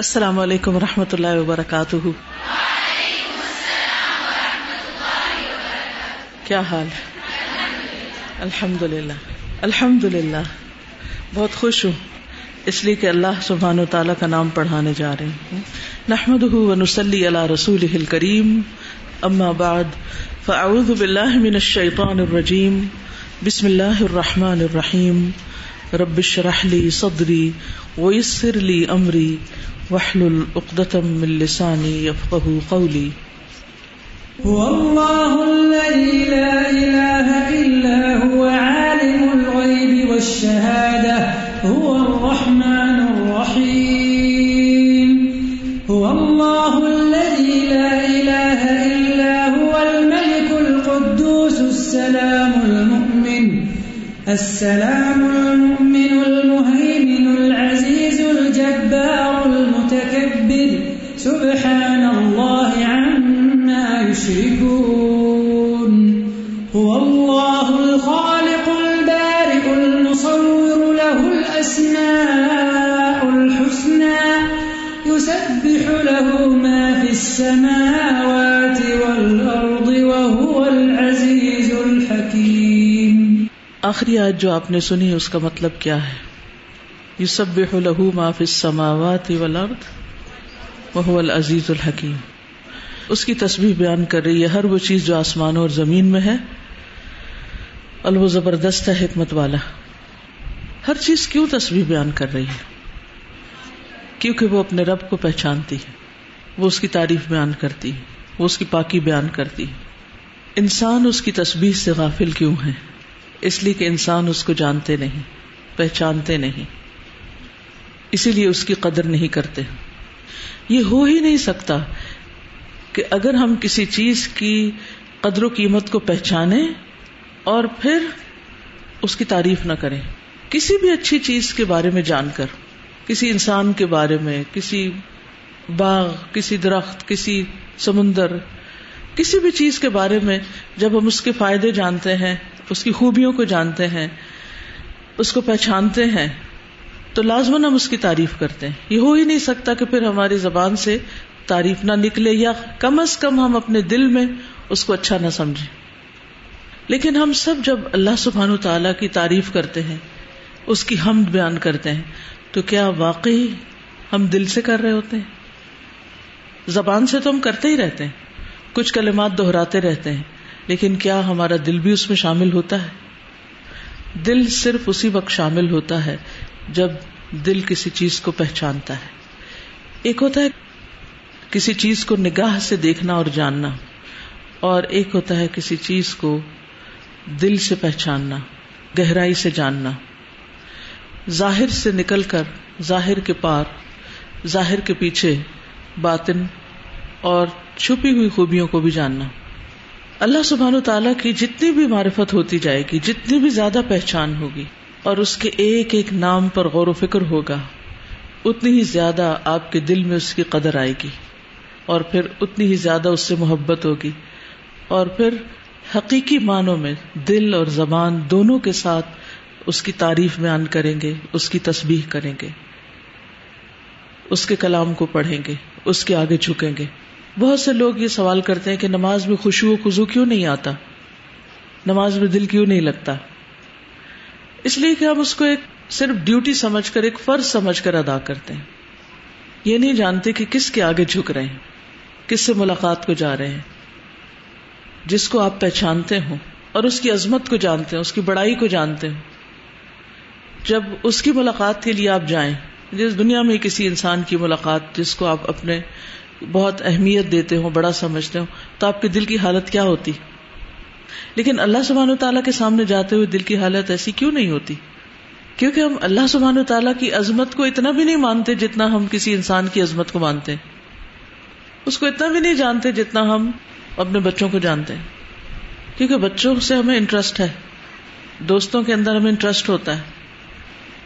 السلام علیکم و رحمۃ اللہ وبرکاتہ۔ کیا حال الحمد للہ الحمد للہ بہت خوش ہوں، اس لیے کہ اللہ سبحان و تعالیٰ کا نام پڑھانے جا رہے ہیں۔ نحمد و نسلی اللہ رسول کریم اما بعد، فاعوذ باللہ من الشیطان الرجیم۔ بسم اللہ الرحمن الرحیم۔ ربش رحلی صدری ویسر لی امری۔ واحلل عقدة من لساني يفقه قولي. هو الله الذي لا إله إلا هو عالم الغيب والشهادة، هو الرحمن الرحيم. هو الله الذي لا إله إلا هو الملك القدوس السلام المؤمن السلام المؤمن يشركون. هو الله الخالق البارئ المصور له الأسماء الحسنى. يسبح له ما في السماوات والأرض وهو العزيز الحكيم. آخری آج جو آپ نے سنی، اس کا مطلب کیا ہے؟ یسبح له ما فی السماوات والارض وهو العزیز الحکیم اس کی تسبیح بیان کر رہی ہے۔ ہر وہ چیز جو آسمانوں اور زمین میں ہے اور وہ زبردست ہے حکمت والا۔ ہر چیز کیوں تسبیح بیان کر رہی ہے؟ کیونکہ وہ اپنے رب کو پہچانتی ہے۔ وہ اس کی تعریف بیان کرتی ہے۔ وہ اس کی پاکی بیان کرتی ہے۔ انسان اس کی تسبیح سے غافل کیوں ہے؟ اس لیے کہ انسان اس کو جانتے نہیں، پہچانتے نہیں۔ اسی لیے اس کی قدر نہیں کرتے۔ یہ ہو ہی نہیں سکتا کہ اگر ہم کسی چیز کی قدر و قیمت کو پہچانے اور پھر اس کی تعریف نہ کریں، کسی بھی اچھی چیز کے بارے میں جان کر، کسی انسان کے بارے میں، کسی باغ، کسی درخت، کسی سمندر، کسی بھی چیز کے بارے میں جب ہم اس کے فائدے جانتے ہیں، اس کی خوبیوں کو جانتے ہیں، اس کو پہچانتے ہیں، تو لازمن ہم اس کی تعریف کرتے ہیں۔ یہ ہو ہی نہیں سکتا کہ پھر ہماری زبان سے تعریف نہ نکلے یا کم از کم ہم اپنے دل میں اس کو اچھا نہ سمجھیں۔ لیکن ہم سب جب اللہ سبحان تعالی کی تعریف کرتے ہیں، اس کی ہم بیان کرتے ہیں، تو کیا واقعی ہم دل سے کر رہے ہوتے ہیں؟ زبان سے تو ہم کرتے ہی رہتے ہیں، کچھ کلمات دہراتے رہتے ہیں، لیکن کیا ہمارا دل بھی اس میں شامل ہوتا ہے؟ دل صرف اسی وقت شامل ہوتا ہے جب دل کسی چیز کو پہچانتا ہے۔ ایک ہوتا ہے کسی چیز کو نگاہ سے دیکھنا اور جاننا، اور ایک ہوتا ہے کسی چیز کو دل سے پہچاننا، گہرائی سے جاننا۔ ظاہر سے نکل کر ظاہر کے پار، ظاہر کے پیچھے باطن اور چھپی ہوئی خوبیوں کو بھی جاننا۔ اللہ سبحان و تعالیٰ کی جتنی بھی معرفت ہوتی جائے گی، جتنی بھی زیادہ پہچان ہوگی، اور اس کے ایک ایک نام پر غور و فکر ہوگا، اتنی ہی زیادہ آپ کے دل میں اس کی قدر آئے گی۔ اور پھر اتنی ہی زیادہ اس سے محبت ہوگی۔ اور پھر حقیقی معنوں میں دل اور زبان دونوں کے ساتھ اس کی تعریف بیان کریں گے، اس کی تسبیح کریں گے، اس کے کلام کو پڑھیں گے، اس کے آگے جھکیں گے۔ بہت سے لوگ یہ سوال کرتے ہیں کہ نماز میں خوشبو خزو کیوں نہیں آتا؟ نماز میں دل کیوں نہیں لگتا؟ اس لیے کہ ہم اس کو ایک صرف ڈیوٹی سمجھ کر، ایک فرض سمجھ کر ادا کرتے ہیں۔ یہ نہیں جانتے کہ کس کے آگے جھک رہے ہیں۔ کس سے ملاقات کو جا رہے ہیں؟ جس کو آپ پہچانتے ہوں اور اس کی عظمت کو جانتے ہیں اس کی بڑائی کو جانتے ہوں۔ جب اس کی ملاقات کے لیے آپ جائیں، جس دنیا میں کسی انسان کی ملاقات، جس کو آپ اپنے بہت اہمیت دیتے ہوں، بڑا سمجھتے ہوں، تو آپ کے دل کی حالت کیا ہوتی؟ لیکن اللہ سبحان و تعالیٰ کے سامنے جاتے ہوئے دل کی حالت ایسی کیوں نہیں ہوتی؟ کیونکہ ہم اللہ سبحان و تعالیٰ کی عظمت کو اتنا بھی نہیں مانتے جتنا ہم کسی انسان کی عظمت کو مانتے ہیں۔ اس کو اتنا بھی نہیں جانتے جتنا ہم اپنے بچوں کو جانتے ہیں۔ کیونکہ بچوں سے ہمیں انٹرسٹ ہے۔ دوستوں کے اندر ہمیں انٹرسٹ ہوتا ہے۔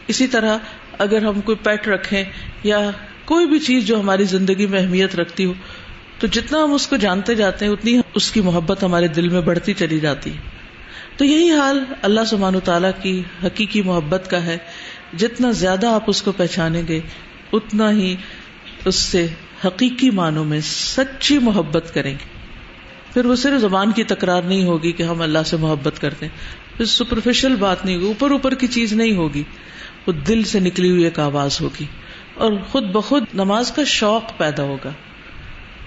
اسی طرح اگر ہم کوئی پیٹ رکھیں یا کوئی بھی چیز جو ہماری زندگی میں اہمیت رکھتی ہو، تو جتنا ہم اس کو جانتے جاتے ہیں، اتنی اس کی محبت ہمارے دل میں بڑھتی چلی جاتی ہے۔ تو یہی حال اللہ سبحان تعالیٰ کی حقیقی محبت کا ہے۔ جتنا زیادہ آپ اس کو پہچانیں گے، اتنا ہی اس سے حقیقی معنوں میں سچی محبت کریں گے۔ پھر وہ صرف زبان کی تکرار نہیں ہوگی کہ ہم اللہ سے محبت کرتے پھر سپرفیشل بات نہیں ہوگی، اوپر اوپر کی چیز نہیں ہوگی۔ وہ دل سے نکلی ہوئی ایک آواز ہوگی۔ اور خود بخود نماز کا شوق پیدا ہوگا۔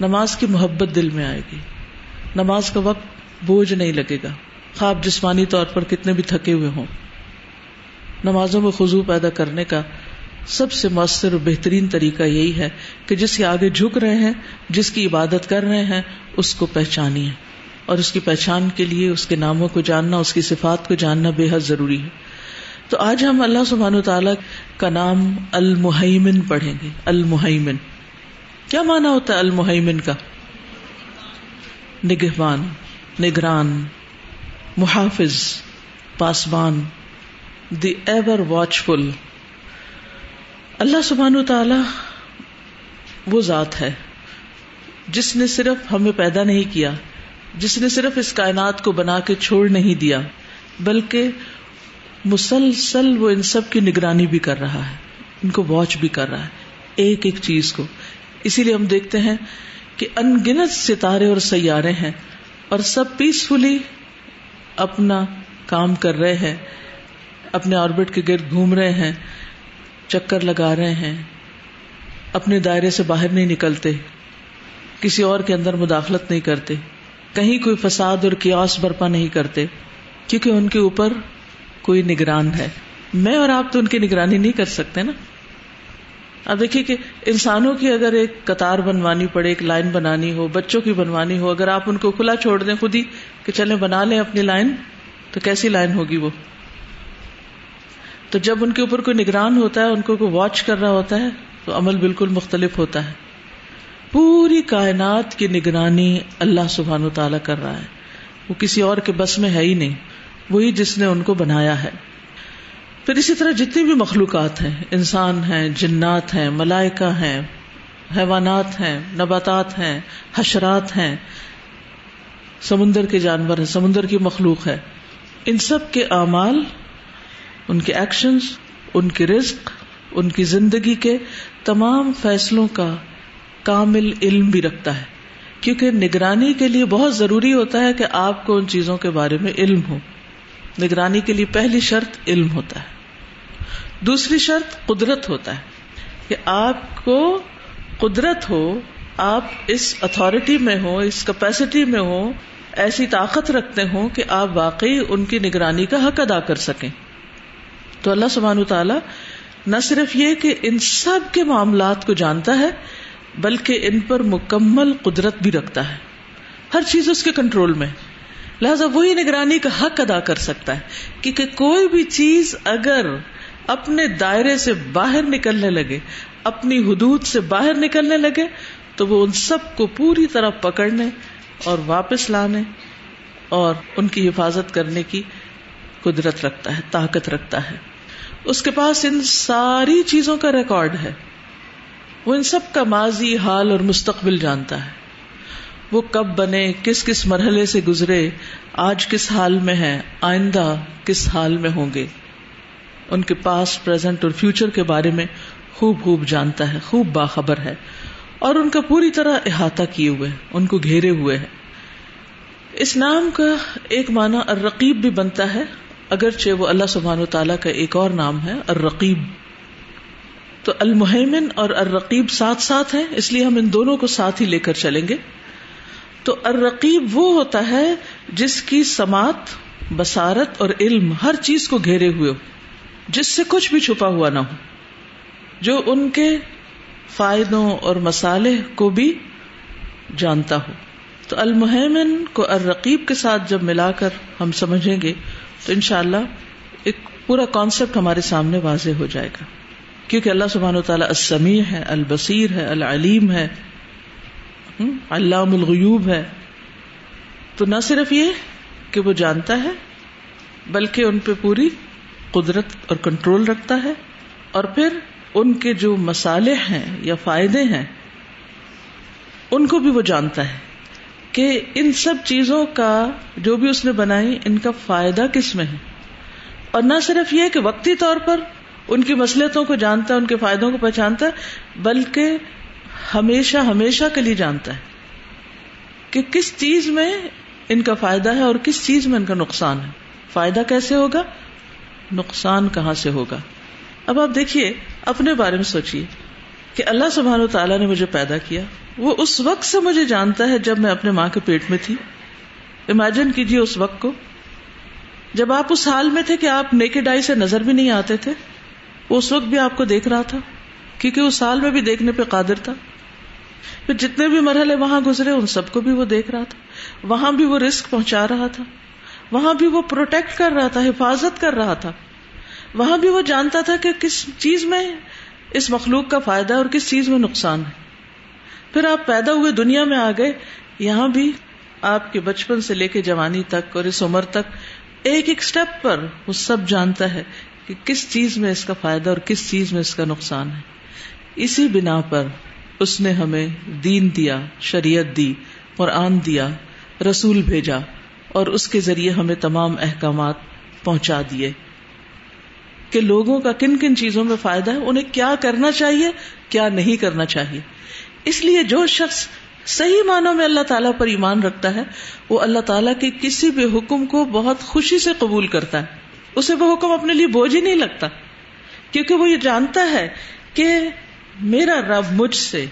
نماز کی محبت دل میں آئے گی۔ نماز کا وقت بوجھ نہیں لگے گا۔ خواب جسمانی طور پر کتنے بھی تھکے ہوئے ہوں۔ نمازوں میں خزو پیدا کرنے کا سب سے مؤثر اور بہترین طریقہ یہی ہے کہ جس کے آگے جھک رہے ہیں، جس کی عبادت کر رہے ہیں، اس کو پہچانیے۔ اور اس کی پہچان کے لیے اس کے ناموں کو جاننا، اس کی صفات کو جاننا بے حد ضروری ہے۔ تو آج ہم اللہ سبحان و تعالی کا نام المحیمن پڑھیں گے۔ المحیمن۔ کیا مانا ہوتا ہے المحیمن کا؟ نگہبان، نگران، محافظ، پاسبان۔ دی ایور واچ فل اللہ سبحان و تعالی وہ ذات ہے جس نے صرف ہمیں پیدا نہیں کیا، جس نے صرف اس کائنات کو بنا کے چھوڑ نہیں دیا، بلکہ مسلسل وہ ان سب کی نگرانی بھی کر رہا ہے، ان کو واچ بھی کر رہا ہے، ایک ایک چیز کو۔ اسی لیے ہم دیکھتے ہیں کہ ان گنت ستارے اور سیارے ہیں اور سب پیسفلی اپنا کام کر رہے ہیں، اپنے آربٹ کے گرد گھوم رہے ہیں۔ چکر لگا رہے ہیں، اپنے دائرے سے باہر نہیں نکلتے، کسی اور کے اندر مداخلت نہیں کرتے، کہیں کوئی فساد اور کیاس برپا نہیں کرتے، کیونکہ ان کے اوپر کوئی نگران ہے۔ میں اور آپ تو ان کی نگرانی نہیں کر سکتے نا۔ اب دیکھیے کہ انسانوں کی اگر ایک قطار بنوانی پڑے، ایک لائن بنانی ہو، بچوں کی بنوانی ہو، اگر آپ ان کو کھلا چھوڑ دیں خود ہی کہ چلے بنا لیں اپنی لائن، تو کیسی لائن ہوگی وہ؟ تو جب ان کے اوپر کوئی نگران ہوتا ہے، ان کو کوئی واچ کر رہا ہوتا ہے، تو عمل بالکل مختلف ہوتا ہے۔ پوری کائنات کی نگرانی اللہ سبحان و تعالیٰ کر رہا ہے۔ وہ کسی اور کے بس میں ہے ہی نہیں۔ وہی جس نے ان کو بنایا ہے۔ پھر اسی طرح جتنی بھی مخلوقات ہیں، انسان ہیں، جنات ہیں، ملائکہ ہیں، حیوانات ہیں، نباتات ہیں، حشرات ہیں، سمندر کے جانور ہیں، سمندر کی مخلوق ہے۔ ان سب کے اعمال ان کے ایکشنز ان کے رزق، ان کی زندگی کے تمام فیصلوں کا کامل علم بھی رکھتا ہے۔ کیونکہ نگرانی کے لیے بہت ضروری ہوتا ہے کہ آپ کو ان چیزوں کے بارے میں علم ہو۔ نگرانی کے لیے پہلی شرط علم ہوتا ہے۔ دوسری شرط قدرت ہوتا ہے کہ آپ کو قدرت ہو، آپ اس اتارٹی میں ہو، اس کیپیسٹی میں ہو، ایسی طاقت رکھتے ہوں کہ آپ واقعی ان کی نگرانی کا حق ادا کر سکیں۔ تو اللہ سبحانہ تعالیٰ نہ صرف یہ کہ ان سب کے معاملات کو جانتا ہے، بلکہ ان پر مکمل قدرت بھی رکھتا ہے۔ ہر چیز اس کے کنٹرول میں۔ لہذا وہی نگرانی کا حق ادا کر سکتا ہے کیونکہ کوئی بھی چیز اگر اپنے دائرے سے باہر نکلنے لگے، اپنی حدود سے باہر نکلنے لگے، تو وہ ان سب کو پوری طرح پکڑنے اور واپس لانے اور ان کی حفاظت کرنے کی قدرت رکھتا ہے، طاقت رکھتا ہے۔ اس کے پاس ان ساری چیزوں کا ریکارڈ ہے۔ وہ ان سب کا ماضی، حال اور مستقبل جانتا ہے۔ وہ کب بنے، کس کس مرحلے سے گزرے، آج کس حال میں ہے آئندہ کس حال میں ہوں گے۔ ان کے پاس پرزینٹ اور فیوچر کے بارے میں خوب خوب جانتا ہے، خوب باخبر ہے۔ اور ان کا پوری طرح احاطہ کیے ہوئے ان کو گھیرے ہوئے ہیں۔ اس نام کا ایک معنی الرقیب بھی بنتا ہے۔ اگرچہ وہ اللہ سبحان و تعالیٰ کا ایک اور نام ہے، الرقیب۔ تو المحمن اور الرقیب ساتھ ساتھ ہیں، اس لیے ہم ان دونوں کو ساتھ ہی لے کر چلیں گے۔ تو الرقیب وہ ہوتا ہے جس کی سماعت بسارت اور علم ہر چیز کو گھیرے ہوئے ہو، جس سے کچھ بھی چھپا ہوا نہ ہو، جو ان کے فائدوں اور مسالے کو بھی جانتا ہو۔ تو المحمن کو الرقیب کے ساتھ جب ملا کر ہم سمجھیں گے تو انشاءاللہ ایک پورا کانسیپٹ ہمارے سامنے واضح ہو جائے گا۔ کیونکہ اللہ سبحان و تعالیٰ السمیع ہے، البصیر ہے، العلیم ہے علام الغیوب ہے۔ تو نہ صرف یہ کہ وہ جانتا ہے، بلکہ ان پہ پوری قدرت اور کنٹرول رکھتا ہے۔ اور پھر ان کے جو مسالے ہیں یا فائدے ہیں، ان کو بھی وہ جانتا ہے۔ کہ ان سب چیزوں کا جو بھی اس نے بنائی، ان کا فائدہ کس میں ہے؟ اور نہ صرف یہ کہ وقتی طور پر ان کی مسلطوں کو جانتا ہے، ان کے فائدوں کو پہچانتا ہے، بلکہ ہمیشہ ہمیشہ کے لیے جانتا ہے کہ کس چیز میں ان کا فائدہ ہے اور کس چیز میں ان کا نقصان ہے۔ فائدہ کیسے ہوگا؟ نقصان کہاں سے ہوگا؟ اب آپ دیکھیے، اپنے بارے میں سوچیے کہ اللہ سبحانہ و تعالیٰ نے مجھے پیدا کیا، وہ اس وقت سے مجھے جانتا ہے جب میں اپنے ماں کے پیٹ میں تھی۔ امیجن کیجیے اس وقت کو۔ جب آپ اس حال میں تھے کہ آپ نیکڈ آئی سے نظر بھی نہیں آتے تھے، وہ اس وقت بھی آپ کو دیکھ رہا تھا، کیونکہ اس سال میں بھی دیکھنے پہ قادر تھا۔ پھر جتنے بھی مرحلے وہاں گزرے، ان سب کو بھی وہ دیکھ رہا تھا۔ وہاں بھی وہ رسک پہنچا رہا تھا۔ وہاں بھی وہ پروٹیکٹ کر رہا تھا، حفاظت کر رہا تھا۔ وہاں بھی وہ جانتا تھا کہ کس چیز میں اس مخلوق کا فائدہ اور کس چیز میں نقصان ہے؟ پھر آپ پیدا ہوئے دنیا میں آ گئے، یہاں بھی آپ کے بچپن سے لے کے جوانی تک اور اس عمر تک ایک ایک اسٹیپ پر وہ سب جانتا ہے کہ کس چیز میں اس کا فائدہ اور کس چیز میں اس کا نقصان ہے۔ اسی بنا پر اس نے ہمیں دین دیا، شریعت دی، قرآن دیا، رسول بھیجا اور اس کے ذریعے ہمیں تمام احکامات پہنچا دیے۔ کہ لوگوں کا کن کن چیزوں میں فائدہ ہے، انہیں کیا کرنا چاہیے، کیا نہیں کرنا چاہیے۔ اس لیے جو شخص صحیح معنوں میں اللہ تعالیٰ پر ایمان رکھتا ہے، وہ اللہ تعالیٰ کے کسی بھی حکم کو بہت خوشی سے قبول کرتا ہے۔ اسے وہ حکم اپنے لیے بوجھ ہی نہیں لگتا، کیونکہ وہ یہ جانتا ہے کہ میرا رب مجھ سے،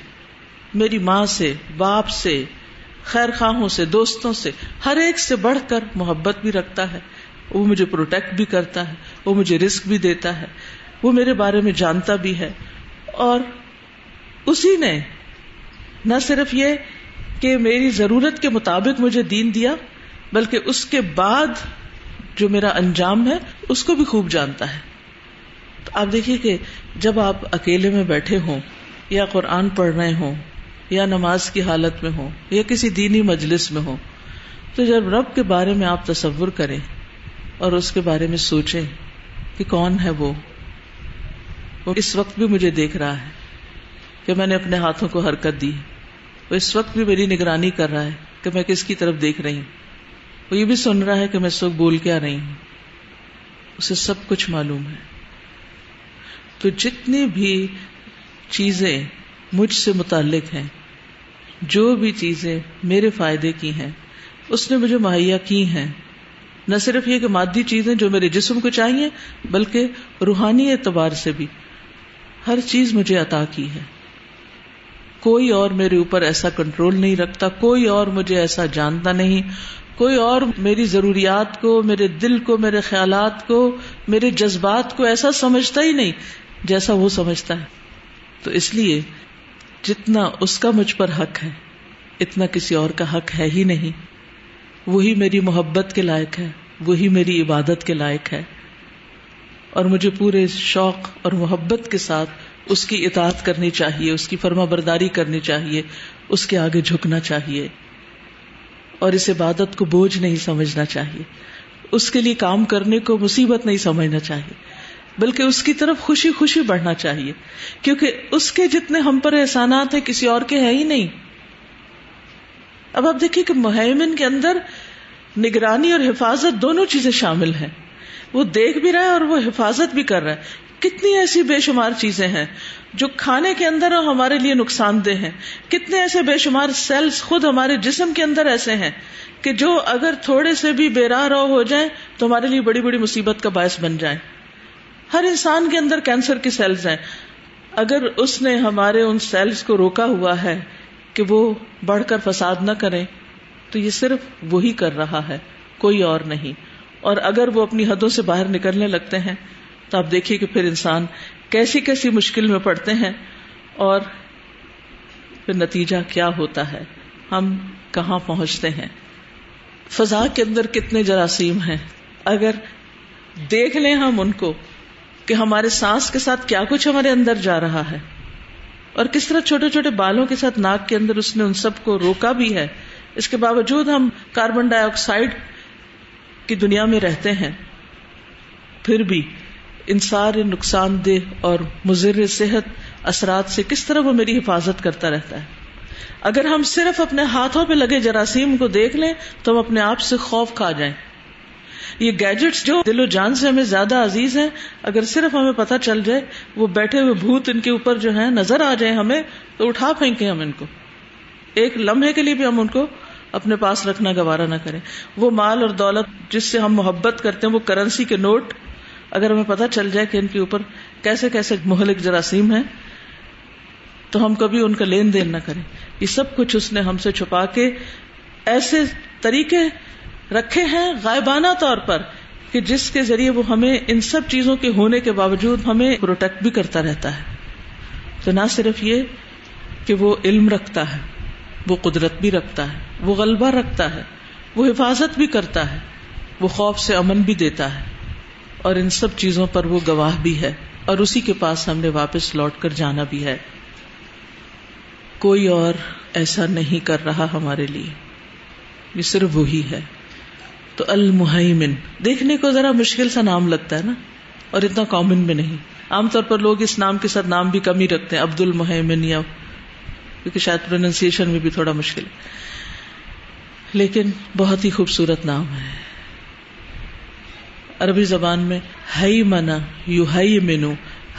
میری ماں سے، باپ سے، خیر خواہوں سے، دوستوں سے، ہر ایک سے بڑھ کر محبت بھی رکھتا ہے۔ وہ مجھے پروٹیکٹ بھی کرتا ہے۔ وہ مجھے رسک بھی دیتا ہے، وہ میرے بارے میں جانتا بھی ہے۔ اور اسی نے نہ صرف یہ کہ میری ضرورت کے مطابق مجھے دین دیا، بلکہ اس کے بعد جو میرا انجام ہے، اس کو بھی خوب جانتا ہے۔ تو آپ دیکھیے کہ جب آپ اکیلے میں بیٹھے ہوں، یا قرآن پڑھ رہے ہوں، یا نماز کی حالت میں ہوں، یا کسی دینی مجلس میں ہوں، تو جب رب کے بارے میں آپ تصور کریں اور اس کے بارے میں سوچیں کہ کون ہے وہ؟ وہ اس وقت بھی مجھے دیکھ رہا ہے کہ میں نے اپنے ہاتھوں کو حرکت دی وہ اس وقت بھی میری نگرانی کر رہا ہے کہ میں کس کی طرف دیکھ رہی ہوں۔ وہ یہ بھی سن رہا ہے کہ میں اس وقت بول کیا رہی ہوں۔ اسے سب کچھ معلوم ہے۔ تو جتنی بھی چیزیں مجھ سے متعلق ہیں، جو بھی چیزیں میرے فائدے کی ہیں، اس نے مجھے مہیا کی ہیں۔ نہ صرف یہ کہ مادی چیزیں جو میرے جسم کو چاہیے، بلکہ روحانی اعتبار سے بھی۔ ہر چیز مجھے عطا کی ہے۔ کوئی اور میرے اوپر ایسا کنٹرول نہیں رکھتا، کوئی اور مجھے ایسا جانتا نہیں۔ کوئی اور میری ضروریات کو، میرے دل کو، میرے خیالات کو، میرے جذبات کو ایسا سمجھتا ہی نہیں جیسا وہ سمجھتا ہے۔ تو اس لیے جتنا اس کا مجھ پر حق ہے، اتنا کسی اور کا حق ہے ہی نہیں۔ وہی میری محبت کے لائق ہے، وہی میری عبادت کے لائق ہے۔ اور مجھے پورے شوق اور محبت کے ساتھ اس کی اطاعت کرنی چاہیے، اس کی فرما برداری کرنی چاہیے، اس کے آگے جھکنا چاہیے۔ اور اس عبادت کو بوجھ نہیں سمجھنا چاہیے۔ اس کے لیے کام کرنے کو مصیبت نہیں سمجھنا چاہیے، بلکہ اس کی طرف خوشی خوشی بڑھنا چاہیے۔ کیونکہ اس کے جتنے ہم پر احسانات ہیں، کسی اور کے ہیں ہی نہیں۔ اب آپ دیکھیے کہ مہمن کے اندر نگرانی اور حفاظت دونوں چیزیں شامل ہیں۔ وہ دیکھ بھی رہا ہے اور وہ حفاظت بھی کر رہا ہے۔ کتنی ایسی بے شمار چیزیں ہیں جو کھانے کے اندر اور ہمارے لیے نقصان دہ ہیں۔ کتنے ایسے بے شمار سیلس خود ہمارے جسم کے اندر ایسے ہیں کہ جو اگر تھوڑے سے بھی بے راہ رو ہو جائیں تو ہمارے لیے بڑی بڑی مصیبت کا باعث بن جائیں۔ ہر انسان کے اندر کینسر کی سیلز ہیں۔ اگر اس نے ہمارے ان سیلز کو روکا ہوا ہے کہ وہ بڑھ کر فساد نہ کریں تو یہ صرف وہی کر رہا ہے، کوئی اور نہیں۔ اور اگر وہ اپنی حدوں سے باہر نکلنے لگتے ہیں، تو آپ دیکھیے کہ پھر انسان کیسی کیسی مشکل میں پڑتے ہیں اور پھر نتیجہ کیا ہوتا ہے۔ ہم کہاں پہنچتے ہیں؟ فضا کے اندر کتنے جراثیم ہیں۔ اگر دیکھ لیں ہم ان کو کہ ہمارے سانس کے ساتھ کیا کچھ ہمارے اندر جا رہا ہے۔ اور کس طرح چھوٹے چھوٹے بالوں کے ساتھ ناک کے اندر اس نے ان سب کو روکا بھی ہے، اس کے باوجود ہم کاربن ڈائی آکسائڈ کی دنیا میں رہتے ہیں۔ پھر بھی ان سارے نقصان دہ اور مضر صحت اثرات سے کس طرح وہ میری حفاظت کرتا رہتا ہے؟ اگر ہم صرف اپنے ہاتھوں پہ لگے جراثیم کو دیکھ لیں تو ہم اپنے آپ سے خوف کھا جائیں۔ یہ گیجٹس جو دل و جان سے ہمیں زیادہ عزیز ہیں، اگر صرف ہمیں پتہ چل جائے، وہ بیٹھے ہوئے بھوت ان کے اوپر جو ہے نظر آ جائے ہمیں، تو اٹھا پھینکے ہم ان کو۔ ایک لمحے کے لیے بھی ہم ان کو اپنے پاس رکھنا گوارا نہ کریں۔ وہ مال اور دولت جس سے ہم محبت کرتے ہیں، وہ کرنسی کے نوٹ۔ اگر ہمیں پتہ چل جائے کہ ان کے اوپر کیسے کیسے مہلک جراثیم ہیں، تو ہم کبھی ان کا لین دین نہ کریں۔ یہ سب کچھ اس نے ہم سے چھپا کے ایسے طریقے رکھے ہیں غائبانہ طور پر کہ جس کے ذریعے وہ ہمیں ان سب چیزوں کے ہونے کے باوجود ہمیں پروٹیکٹ بھی کرتا رہتا ہے۔ تو نہ صرف یہ کہ وہ علم رکھتا ہے، وہ قدرت بھی رکھتا ہے، وہ غلبہ رکھتا ہے، وہ حفاظت بھی کرتا ہے، وہ خوف سے امن بھی دیتا ہے۔ اور ان سب چیزوں پر وہ گواہ بھی ہے اور اسی کے پاس ہم نے واپس لوٹ کر جانا بھی ہے۔ کوئی اور ایسا نہیں کر رہا ہمارے لیے۔ یہ صرف وہی ہے۔ تو المحیمن۔ دیکھنے کو ذرا مشکل سا نام لگتا ہے نا، اور اتنا کامن بھی نہیں۔ عام طور پر لوگ اس نام کے ساتھ نام بھی کم ہی رکھتے ہیں عبد المحمن یا کیونکہ شاید پروننسیشن میں بھی تھوڑا مشکل۔ لیکن بہت ہی خوبصورت نام ہے۔ عربی زبان میں ہئی منا یو ہئی مینو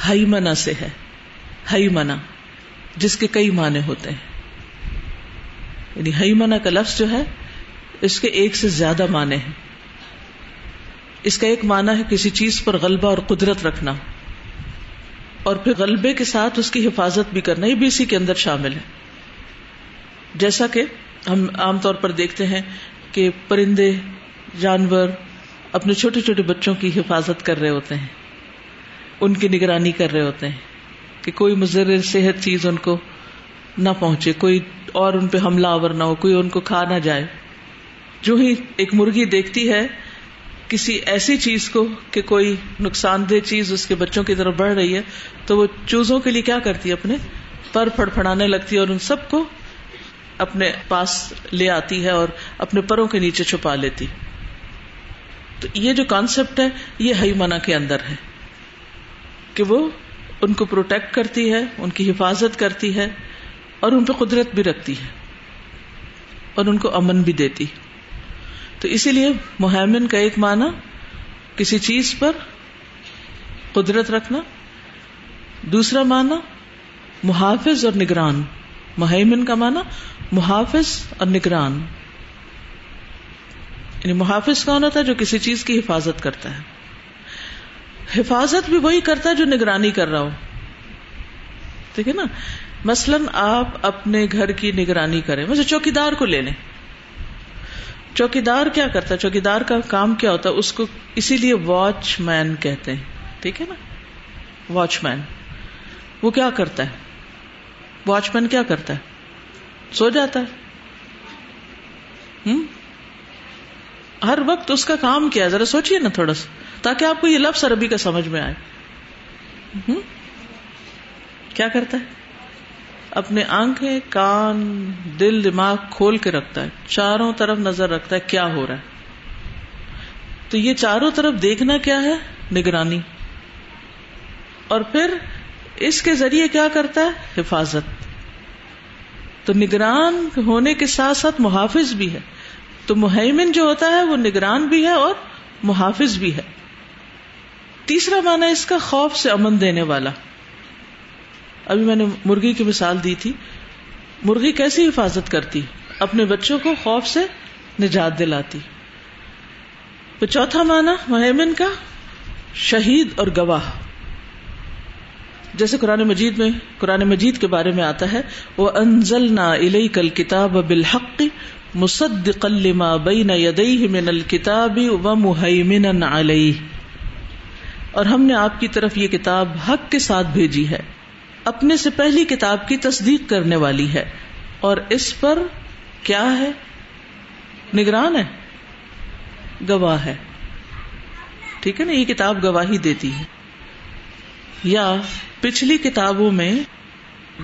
ہئی منا سے ہے۔ ہئی منا جس کے کئی معنی ہوتے ہیں۔ یعنی ہئی منا کا لفظ جو ہے اس کے ایک سے زیادہ معنی ہیں۔ اس کا ایک معنی ہے کسی چیز پر غلبہ اور قدرت رکھنا۔ اور پھر غلبے کے ساتھ اس کی حفاظت بھی کرنا، یہ بھی اسی کے اندر شامل ہے۔ جیسا کہ ہم عام طور پر دیکھتے ہیں کہ پرندے، جانور اپنے چھوٹے چھوٹے بچوں کی حفاظت کر رہے ہوتے ہیں، ان کی نگرانی کر رہے ہوتے ہیں کہ کوئی مضر صحت چیز ان کو نہ پہنچے، کوئی اور ان پہ حملہ آور نہ ہو، کوئی ان کو کھا نہ جائے۔ جو ہی ایک مرغی دیکھتی ہے کسی ایسی چیز کو کہ کوئی نقصان دہ چیز اس کے بچوں کی طرف بڑھ رہی ہے، تو وہ چوزوں کے لیے کیا کرتی ہے؟ اپنے پر پھڑ پھڑانے لگتی ہے اور ان سب کو اپنے پاس لے آتی ہے اور اپنے پروں کے نیچے چھپا لیتی۔ تو یہ جو کانسیپٹ ہے، یہ ہئی منا کے اندر ہے کہ وہ ان کو پروٹیکٹ کرتی ہے، ان کی حفاظت کرتی ہے اور ان پہ قدرت بھی رکھتی ہے اور ان کو امن بھی دیتی۔ تو اسی لیے محمن کا ایک معنی کسی چیز پر قدرت رکھنا، دوسرا معنی محافظ اور نگران محمن کا معنی محافظ اور نگران۔ یعنی محافظ کون ہوتا ہے جو کسی چیز کی حفاظت کرتا ہے؟ حفاظت بھی وہی کرتا ہے جو نگرانی کر رہا ہو۔ ٹھیک ہے نا؟ مثلاً آپ اپنے گھر کی نگرانی کریں ویسے چوکیدار کو لے لیں۔ چوکیدار کیا کرتا ہے؟ چوکیدار کا کام کیا ہوتا ہے؟ اس کو اسی لیے واچ مین کہتے ہیں۔ ٹھیک ہے نا؟ Watchman. وہ کیا کرتا ہے؟ واچ مین کیا کرتا ہے؟ سو جاتا ہے۔ ہم؟ ہر وقت اس کا کام کیا ذرا سوچیے نا تھوڑا سا۔ تاکہ آپ کو یہ لفظ عربی کا سمجھ میں آئے۔ ہم؟ کیا کرتا ہے؟ اپنے آنکھیں، کان، دل، دماغ کھول کے رکھتا ہے۔ چاروں طرف نظر رکھتا ہے، کیا ہو رہا ہے؟ تو یہ چاروں طرف دیکھنا کیا ہے؟ نگرانی۔ اور پھر اس کے ذریعے کیا کرتا ہے؟ حفاظت۔ تو نگران ہونے کے ساتھ ساتھ محافظ بھی ہے۔ تو مہیمن جو ہوتا ہے، وہ نگران بھی ہے اور محافظ بھی ہے۔ تیسرا معنی اس کا خوف سے امن دینے والا۔ ابھی میں نے مرغی کی مثال دی تھی۔ مرغی کیسی حفاظت کرتی؟ اپنے بچوں کو خوف سے نجات دلاتی۔ تو چوتھا معنی، مہمن کا شہید اور گواہ۔ جیسے قرآن مجید میں، قرآن مجید کے بارے میں آتا ہے وہ انزل نہ الئی کل کتاب بالحق مصد قلما بین یدئی من الکتاب و محمن علیہ اور ہم نے آپ کی طرف یہ کتاب حق کے ساتھ بھیجی ہے۔ اپنے سے پہلی کتاب کی تصدیق کرنے والی ہے۔ اور اس پر کیا ہے؟ نگران ہے۔ گواہ ہے۔ ٹھیک ہے نا؟ یہ کتاب گواہی دیتی ہے۔ یا پچھلی کتابوں میں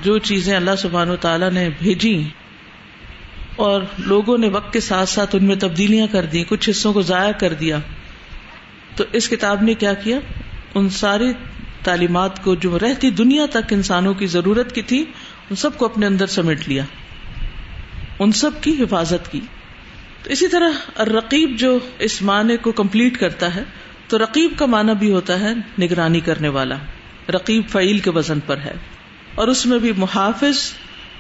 جو چیزیں اللہ سبحان و تعالی نے بھیجی اور لوگوں نے وقت کے ساتھ ساتھ ان میں تبدیلیاں کر دی کچھ حصوں کو ضائع کر دیا، تو اس کتاب نے کیا کیا؟ ان ساری تعلیمات کو جو رہتی دنیا تک انسانوں کی ضرورت کی تھی، ان سب کو اپنے اندر سمیٹ لیا۔ ان سب کی حفاظت کی۔ تو اسی طرح رقیب جو اس معنی کو کمپلیٹ کرتا ہے، تو رقیب کا معنی بھی ہوتا ہے نگرانی کرنے والا۔ رقیب فعیل کے وزن پر ہے۔ اور اس میں بھی محافظ،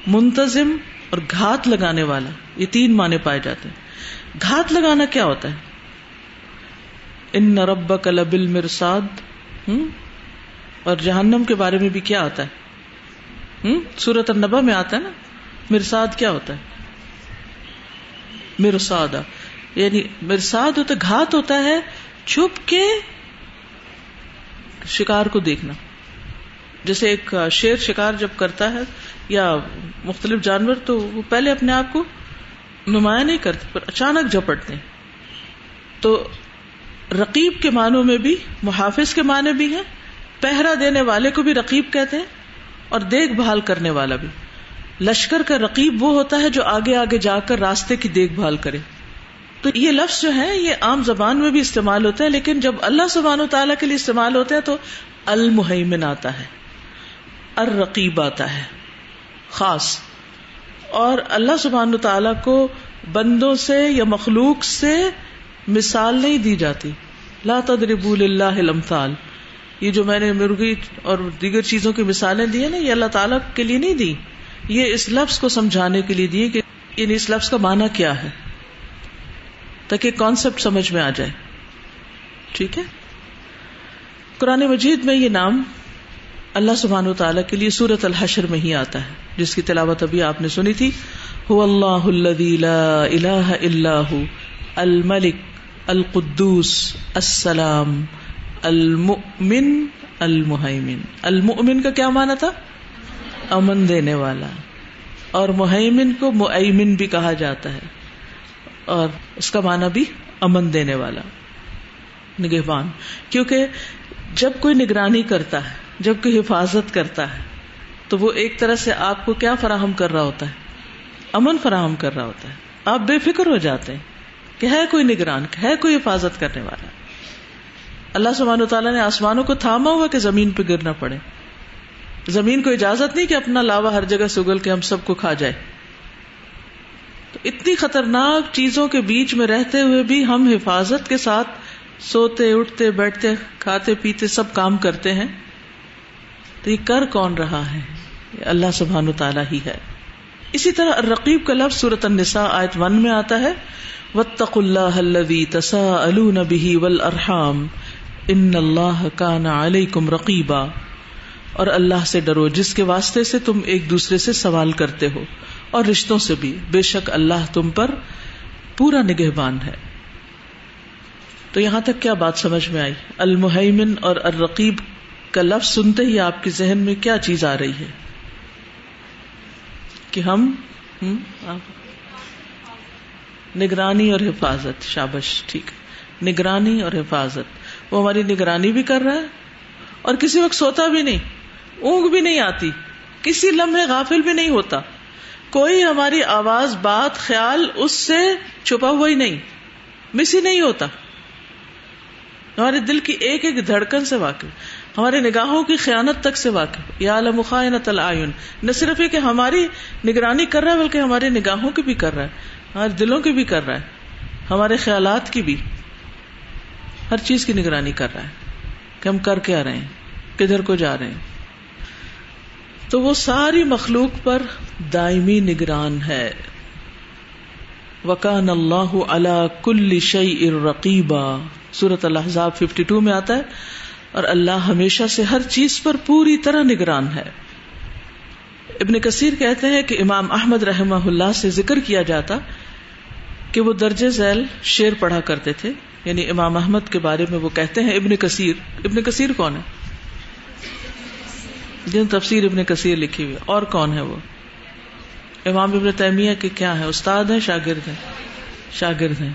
منتظم اور گھات لگانے والا۔ یہ تین معنی پائے جاتے ہیں۔ گھات لگانا کیا ہوتا ہے؟ ان نرب کلبل مرساد اور جہنم کے بارے میں بھی کیا آتا ہے؟ سورت النبا میں آتا ہے نا؟ مرساد کیا ہوتا ہے؟ مرساد یعنی مرساد ہوتا گھات ہوتا ہے، چھپ کے شکار کو دیکھنا۔ جیسے ایک شیر شکار جب کرتا ہے یا مختلف جانور، تو وہ پہلے اپنے آپ کو نمایاں نہیں کرتے، پر اچانک جھپٹتے۔ تو رقیب کے معنوں میں بھی، محافظ کے معنی بھی ہیں پہرا دینے والے کو بھی رقیب کہتے ہیں اور دیکھ بھال کرنے والا بھی۔ لشکر کا رقیب وہ ہوتا ہے جو آگے آگے جا کر راستے کی دیکھ بھال کرے۔ تو یہ لفظ جو ہے یہ عام زبان میں بھی استعمال ہوتا ہے لیکن جب اللہ سبحان و تعالیٰ کے لیے استعمال ہوتے ہیں تو المحمن آتا ہے، الرقیب آتا ہے، خاص۔ اور اللہ سبحان تعالیٰ کو بندوں سے یا مخلوق سے مثال نہیں دی جاتی۔ لا تدربول اللہ الامثال۔ یہ جو میں نے مرغی اور دیگر چیزوں کی مثالیں دی ہیں نا، یہ اللہ تعالیٰ کے لیے نہیں دی۔ یہ اس لفظ کو سمجھانے کے لیے دی کہ یعنی اس لفظ کا معنی کیا ہے۔ تاکہ کانسیپٹ سمجھ میں آ جائے۔ ٹھیک ہے؟ قرآن مجید میں یہ نام اللہ سبحان و تعالیٰ کے لیے سورت الحشر میں ہی آتا ہے، جس کی تلاوت ابھی آپ نے سنی تھی۔ ہو اللہ اللہ اللہ الملک القدوس السلام۔ المؤمن المحمن المؤمن کا کیا مانا تھا؟ امن دینے والا۔ اور محمن کو معمن بھی کہا جاتا ہے۔ اور اس کا معنی بھی امن دینے والا۔ نگہبان۔ کیونکہ جب کوئی نگرانی کرتا ہے، جب کوئی حفاظت کرتا ہے، تو وہ ایک طرح سے آپ کو کیا فراہم کر رہا ہوتا ہے؟ امن فراہم کر رہا ہوتا ہے۔ آپ بے فکر ہو جاتے ہیں کہ ہے کوئی نگران، ہے کوئی حفاظت کرنے والا۔ اللہ سبحانہ و تعالیٰ نے آسمانوں کو تھاما ہوا کہ زمین پہ گرنا پڑے۔ زمین کو اجازت نہیں کہ اپنا لاوا ہر جگہ سے اگل کے ہم سب کو کھا جائے۔ تو اتنی خطرناک چیزوں کے بیچ میں رہتے ہوئے بھی ہم حفاظت کے ساتھ سوتے، اٹھتے، بیٹھتے، کھاتے، پیتے، سب کام کرتے ہیں۔ تو یہ کر کون رہا ہے؟ یہ اللہ سبحان تعالیٰ ہی ہے۔ اسی طرح رقیب کا لفظ صورت النساء آیت ون میں آتا ہے۔ وطق اللہ تسا البی ول ارحام ان اللہ کان علیکم رقیبا۔ اور اللہ سے ڈرو، جس کے واسطے سے تم ایک دوسرے سے سوال کرتے ہو، اور رشتوں سے بھی۔ بے شک اللہ تم پر پورا نگہبان ہے۔ تو یہاں تک کیا بات سمجھ میں آئی؟ المحمن اور الرقیب کا لفظ سنتے ہی آپ کے ذہن میں کیا چیز آ رہی ہے؟ کہ ہم۔ نگرانی اور حفاظت، شابش، ٹھیک۔ نگرانی اور حفاظت۔ وہ ہماری نگرانی بھی کر رہا ہے اور کسی وقت سوتا بھی نہیں، اونگ بھی نہیں آتی، کسی لمحے غافل بھی نہیں ہوتا۔ کوئی ہماری آواز، بات، خیال اس سے چھپا ہوا ہی نہیں، مس ہی نہیں ہوتا۔ ہمارے دل کی ایک ایک دھڑکن سے واقف، ہمارے نگاہوں کی خیانت تک سے واقف۔ یا العین، نہ صرف یہ کہ ہماری نگرانی کر رہا ہے، بلکہ ہماری نگاہوں کی بھی کر رہا ہے، ہمارے دلوں کی بھی کر رہا ہے، ہمارے خیالات کی بھی۔ ہر چیز کی نگرانی کر رہا ہے کہ ہم کر کے آ رہے ہیں، کدھر کو جا رہے ہیں۔ تو وہ ساری مخلوق پر دائمی نگران ہے۔ وکان اللہ اللہ کل شعی ارقیبا سورت الحضاب ففٹی ٹو میں آتا ہے، اور اللہ ہمیشہ سے ہر چیز پر پوری طرح نگران ہے۔ ابن کثیر کہتے ہیں کہ امام احمد رحم اللہ سے ذکر کیا جاتا کہ وہ درج ذیل شیر پڑھا کرتے تھے۔ یعنی امام احمد کے بارے میں وہ کہتے ہیں، ابن کثیر. ابن کثیر کون ہے؟ جن تفسیر ابن کثیر لکھی ہوئی اور کون ہے وہ؟ امام ابن تیمیہ کے کیا ہے استاد ہیں، شاگرد ہیں؟ شاگرد ہیں۔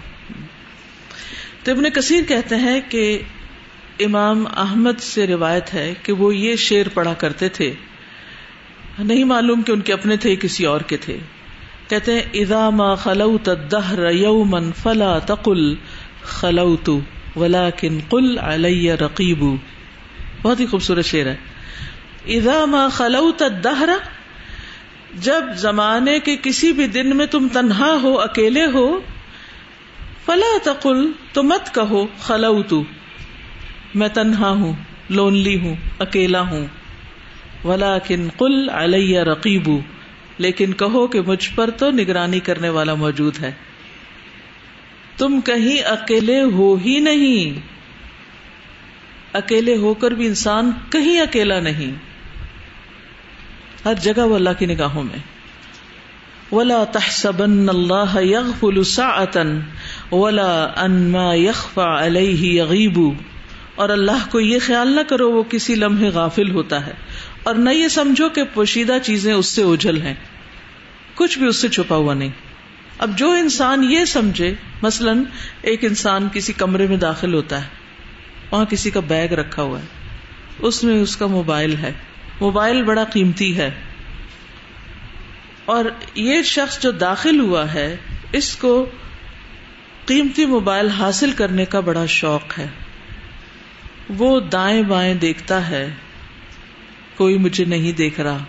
تو ابن کثیر کہتے ہیں کہ امام احمد سے روایت ہے کہ وہ یہ شعر پڑھا کرتے تھے۔ نہیں معلوم کہ ان کے اپنے تھے، کسی اور کے تھے۔ کہتے ہیں، اذا ما خلوت الدهر يوما فلا تقل خلوت، ولكن قل علي رقيب. بہت ہی خوبصورت شعر ہے۔ اذا ما خلوت الدهر، جب زمانے کے کسی بھی دن میں تم تنہا ہو، اکیلے ہو، فلا تقل، تو مت کہو خلو تو میں تنہا ہوں، لونلی ہوں، اکیلا ہوں۔ ولا کن کل علیہ رقیب لیکن کہو کہ مجھ پر تو نگرانی کرنے والا موجود ہے۔ تم کہیں اکیلے ہو ہی نہیں۔ اکیلے ہو کر بھی انسان کہیں اکیلا نہیں۔ ہر جگہ وہ اللہ کی نگاہوں میں۔ ولا تحسبن اللہ يغفل ساعة ولا ان ما يخفى عليه يغيب۔ اور اللہ کو یہ خیال نہ کرو وہ کسی لمحے غافل ہوتا ہے۔ اور نہ یہ سمجھو کہ پوشیدہ چیزیں اس سے اجل ہیں۔ کچھ بھی اس سے چھپا ہوا نہیں۔ اب جو انسان یہ سمجھے، مثلا ایک انسان کسی کمرے میں داخل ہوتا ہے، وہاں کسی کا بیگ رکھا ہوا ہے، اس میں اس کا موبائل ہے۔ موبائل بڑا قیمتی ہے۔ اور یہ شخص جو داخل ہوا ہے، اس کو قیمتی موبائل حاصل کرنے کا بڑا شوق ہے۔ وہ دائیں بائیں دیکھتا ہے، کوئی مجھے نہیں دیکھ رہا۔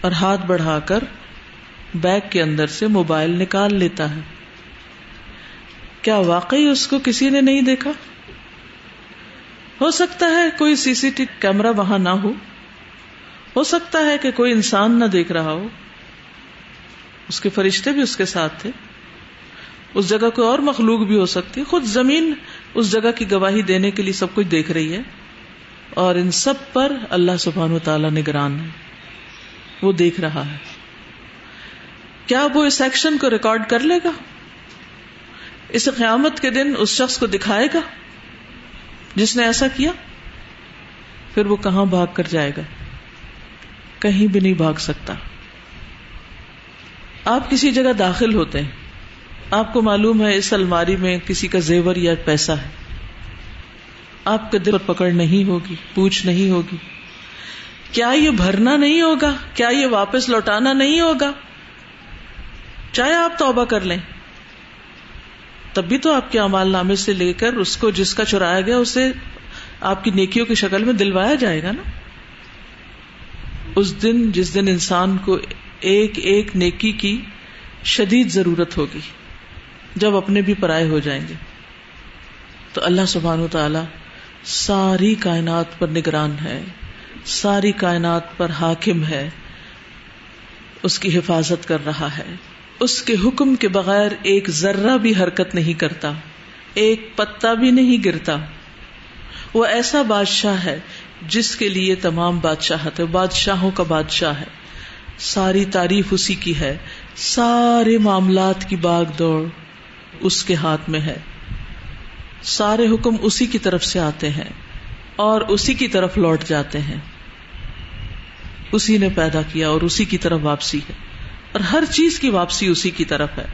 اور ہاتھ بڑھا کر بیگ کے اندر سے موبائل نکال لیتا ہے۔ کیا واقعی اس کو کسی نے نہیں دیکھا؟ ہو سکتا ہے کوئی سی سی ٹی کیمرا وہاں نہ ہو۔ ہو سکتا ہے کہ کوئی انسان نہ دیکھ رہا ہو۔ اس کے فرشتے بھی اس کے ساتھ تھے۔ اس جگہ کوئی اور مخلوق بھی ہو سکتی۔ خود زمین اس جگہ کی گواہی دینے کے لیے سب کچھ دیکھ رہی ہے۔ اور ان سب پر اللہ سبحان و تعالی نگران ہے۔ وہ دیکھ رہا ہے۔ کیا وہ اس ایکشن کو ریکارڈ کر لے گا؟ اس قیامت کے دن اس شخص کو دکھائے گا جس نے ایسا کیا؟ پھر وہ کہاں بھاگ کر جائے گا؟ کہیں بھی نہیں بھاگ سکتا۔ آپ کسی جگہ داخل ہوتے ہیں۔ آپ کو معلوم ہے اس الماری میں کسی کا زیور یا پیسہ ہے۔ آپ کے دل پر پکڑ نہیں ہوگی، پوچھ نہیں ہوگی۔ کیا یہ بھرنا نہیں ہوگا؟ کیا یہ واپس لوٹانا نہیں ہوگا؟ چاہے آپ توبہ کر لیں۔ تب بھی تو آپ کے امال نامے سے لے کر اس کو جس کا چرایا گیا اسے آپ کی نیکیوں کی شکل میں دلوایا جائے گا نا۔ اس دن جس دن انسان کو ایک ایک نیکی کی شدید ضرورت ہوگی، جب اپنے بھی پرائے ہو جائیں گے۔ تو اللہ سبحان و تعالی ساری کائنات پر نگران ہے، ساری کائنات پر حاکم ہے، اس کی حفاظت کر رہا ہے۔ اس کے حکم کے بغیر ایک ذرہ بھی حرکت نہیں کرتا، ایک پتا بھی نہیں گرتا۔ وہ ایسا بادشاہ ہے جس کے لیے تمام بادشاہت ہے، بادشاہوں کا بادشاہ ہے۔ ساری تعریف اسی کی ہے۔ سارے معاملات کی باغ دوڑ اس کے ہاتھ میں ہے۔ سارے حکم اسی کی طرف سے آتے ہیں اور اسی کی طرف لوٹ جاتے ہیں۔ اسی نے پیدا کیا اور اسی کی طرف واپسی ہے۔ اور ہر چیز کی واپسی اسی کی طرف ہے۔